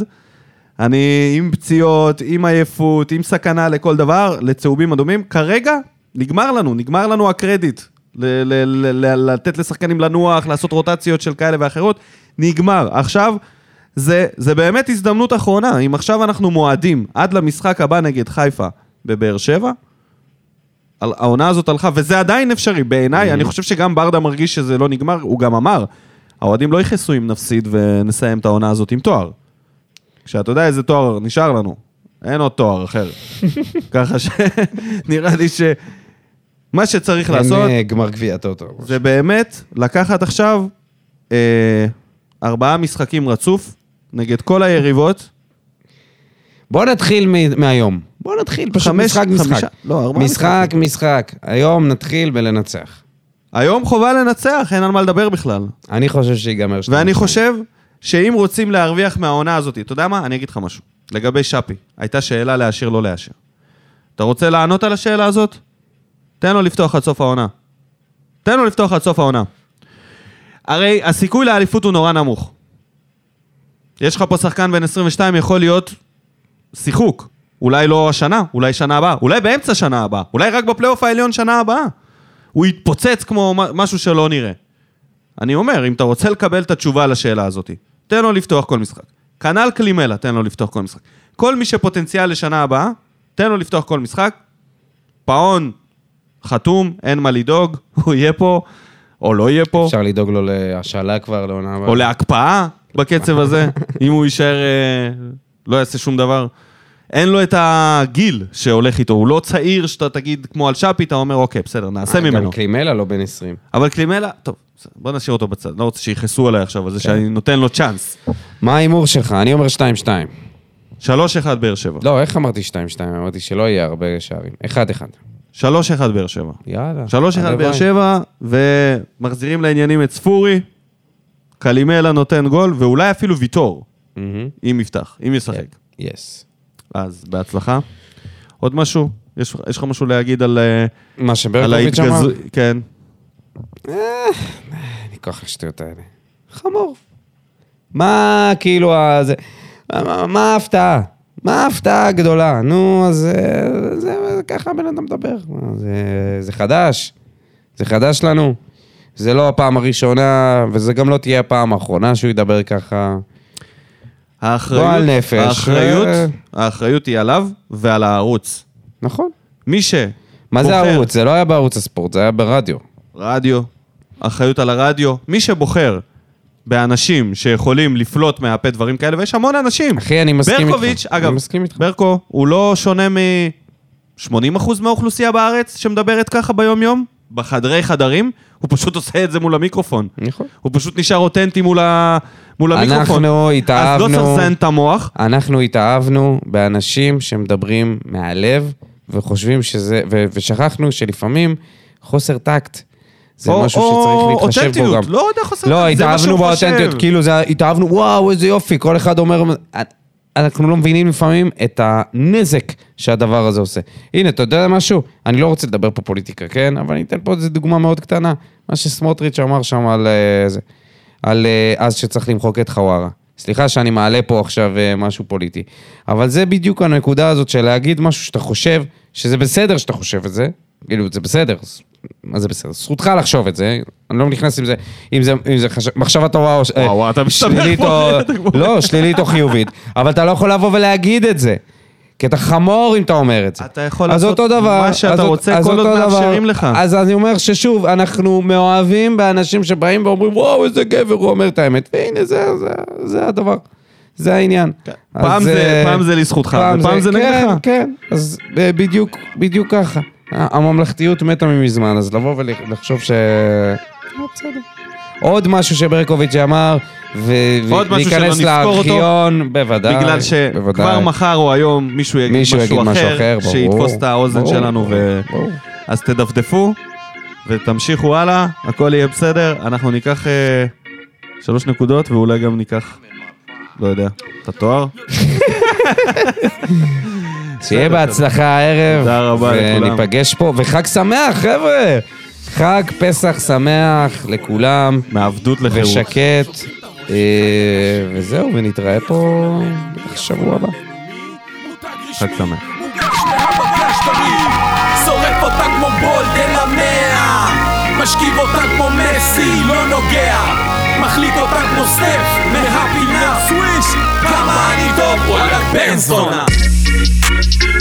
אני עם פציעות, עם עייפות, עם סכנה לכל דבר, לצהובים אדומים. כרגע נגמר לנו, נגמר לנו הקרדיט. ל- ל- ל- לתת לשחקנים לנוח, לעשות רוטציות של כאלה ואחרות, נגמר. עכשיו, זה, זה באמת הזדמנות אחרונה. אם עכשיו אנחנו מועדים עד למשחק הבא נגד חיפה בבאר שבע, העונה הזאת הלכה, וזה עדיין אפשרי. בעיניי, אני חושב שגם ברדה מרגיש שזה לא נגמר, הוא גם אמר, האוהדים לא יכעסו אם נפסיד ונסיים את העונה הזאת עם תואר. כשאתה יודע איזה תואר נשאר לנו, אין עוד תואר אחר. ככה שנראה לי שמה שצריך לעשות, אין אה, גמר גביע טוטו. זה באמת לקחת עכשיו אה, ארבעה משחקים רצוף נגד כל היריבות. בוא נתחיל מ- מהיום. בוא נתחיל פשוט חמש- משחק משחק. חמישה- לא, ארבעה משחק משחק. היום נתחיל בלנצח. היום חובה לנצח, אין על מה לדבר בכלל. אני חושב שיגמר שתיים. ואני חושב שאם רוצים להרוויח מהעונה הזאת, אתה יודע מה? אני אגיד לך משהו. לגבי שפי, הייתה שאלה להשאיר, לא להשאיר. אתה רוצה לענות על השאלה הזאת? תן לו לפתוח עד סוף העונה. תן לו לפתוח עד סוף העונה. הרי הסיכוי לאליפות הוא נורא נמוך. יש לך פה שחקן בן 22, יכול להיות שיחוק. אולי לא השנה, אולי שנה הבאה, אולי באמצע שנה הבאה, אולי רק בפלייאוף העליון שנה הבאה. הוא יתפוצץ כמו משהו שלא נראה. אני אומר, אם אתה רוצה לקבל את התשובה לשאלה הזאת, תן לו לפתוח כל משחק. כנ"ל קלימלה, תן לו לפתוח כל משחק. כל מי שפוטנציאל לשנה הבאה, תן לו לפתוח כל משחק. פאון, חתום, אין מה לדאוג, הוא יהיה פה, או לא יהיה פה, אפשר לדאוג לו להשאלה כבר לעונה הבאה. או להקפאה בקצב הזה, אם הוא יישאר, אה, לא יעשה שום דבר. אין לו את הגיל שהולך איתו, הוא לא צעיר שאתה תגיד כמו על שפי, אתה אומר, אוקיי, בסדר, נעשה אה, ממנו. גם קלימלה לא בן 20. אבל קלימלה, טוב, בוא נשאיר אותו בצד, לא רוצה שיכעסו עליי עכשיו על זה שאני נותן לו צ'אנס. מה ההימור שלך? אני אומר 2-2. 3-1 באר שבע. לא, איך אמרתי 2-2? אמרתי שלא יהיה הרבה שערים. 1-1. 3-1 באר שבע. יאללה. 3-1 הלוואי. באר שבע, ומחזירים לעניינים את ספורי, קלימלה נותן גול, ואולי אפילו ויטור. אם יפתח, אם ישחק. יס. אז בהצלחה. עוד משהו? יש יש לך משהו להגיד על אה, מה שברקוביץ' אמר? ההתגז... כן. אני כוח לשטויות האלה. חמור. מה כאילו ה... זה... מה- ההפתעה? מה ההפתעה הגדולה? נו, אז אה, זה, זה ככה הבן אדם מדבר. זה, זה חדש. זה חדש לנו. זה לא הפעם הראשונה, וזה גם לא תהיה הפעם האחרונה שהוא ידבר ככה. האחריות, גועל נפש. האחריות, אה. האחריות היא עליו ועל הערוץ. נכון. מי ש... מה זה בוחר- ערוץ? זה לא היה בערוץ הספורט, זה היה ברדיו. רדיו, אחריות על הרדיו. מי שבוחר באנשים שיכולים לפלוט מהפה דברים כאלה, ויש המון אנשים. אחי, אני מסכים איתך. ברקוביץ', אגב, אני מסכים איתך. ברקו, הוא לא שונה מ-80% מהאוכלוסייה בארץ שמדברת ככה ביום-יום, בחדרי חדרים, הוא פשוט עושה את זה מול המיקרופון. נכון. הוא פשוט נשאר אותנטי מול, ה... מול המיקרופון. אנחנו אז לא התאהבנו, צריך לזיין את המוח. אנחנו התאהבנו באנשים שמדברים מהלב, וחושבים שזה, ו- ושכחנו שלפעמים חוסר טקט. זה או- משהו או שצריך להתחשב בו גם. לא יודע חוסר לא, טקט, מה התאהבנו. באותנטיות, כאילו זה, התאהבנו, וואו, איזה יופי, כל אחד אומר, אנחנו לא מבינים לפעמים את הנזק שהדבר הזה עושה. הנה, אתה יודע משהו? אני לא רוצה לדבר פה פוליטיקה, כן? אבל אני אתן פה איזו דוגמה מאוד קטנה. מה שסמוטריץ' אמר שם על אה, זה, על אה, אז שצריך למחוק את חווארה. סליחה שאני מעלה פה עכשיו אה, משהו פוליטי, אבל זה בדיוק הנקודה הזאת של להגיד משהו שאתה חושב, שזה בסדר שאתה חושב את זה, כאילו, זה בסדר, מה זה בסדר? זכותך לחשוב את זה, אני לא נכנס עם זה, אם זה, אם זה חש... מחשבה טובה או... אה, וואו, אתה מסתבך פה, או... לא, שלילית או חיובית, אבל אתה לא יכול לבוא ולהגיד את זה. כי אתה חמור אם אתה אומר את זה. אתה יכול אז לעשות דבר, מה שאתה אז רוצה, אז כל עוד דבר. מאפשרים לך. אז אני אומר ששוב, אנחנו מאוהבים באנשים שבאים ואומרים, וואו, איזה גבר, הוא אומר את האמת. והנה, זה, זה, זה הדבר. זה העניין. אז, כן. פעם זה- אה, פעם זה לזכותך, ופעם זה כן, נגדך. כן, אז אה, בדיוק, בדיוק ככה. הממלכתיות מתה ממזמן, אז לבוא ולחשוב ש... בסדר. עוד משהו שברקוביץ' אמר, ולהיכנס לארכיון, בוודאי. בגלל שכבר. מחר או היום מישהו יגיד מישהו משהו יגיד אחר. שיתפוס את האוזן ברור, שלנו, ו... ברור. אז תדפדפו ותמשיכו הלאה, הכל יהיה בסדר. אנחנו ניקח אה, שלוש נקודות ואולי גם ניקח, לא יודע, את התואר. שיהיה בהצלחה הערב. תודה רבה לכולם. וניפגש פה, וחג שמח, חבר'ה! חג פסח שמח לכולם, מעבדות לחירות. ושקט. אה, וזהו, ונתראה פה בטח שבוע הבא. חג שמח. שורף אותה כמו בולדן המאה משכיב אותה כמו מסי, לא נוגע מחליט אותה כמו סטף מהפינה סוויש כמה אני טוב, וואלה בן זונה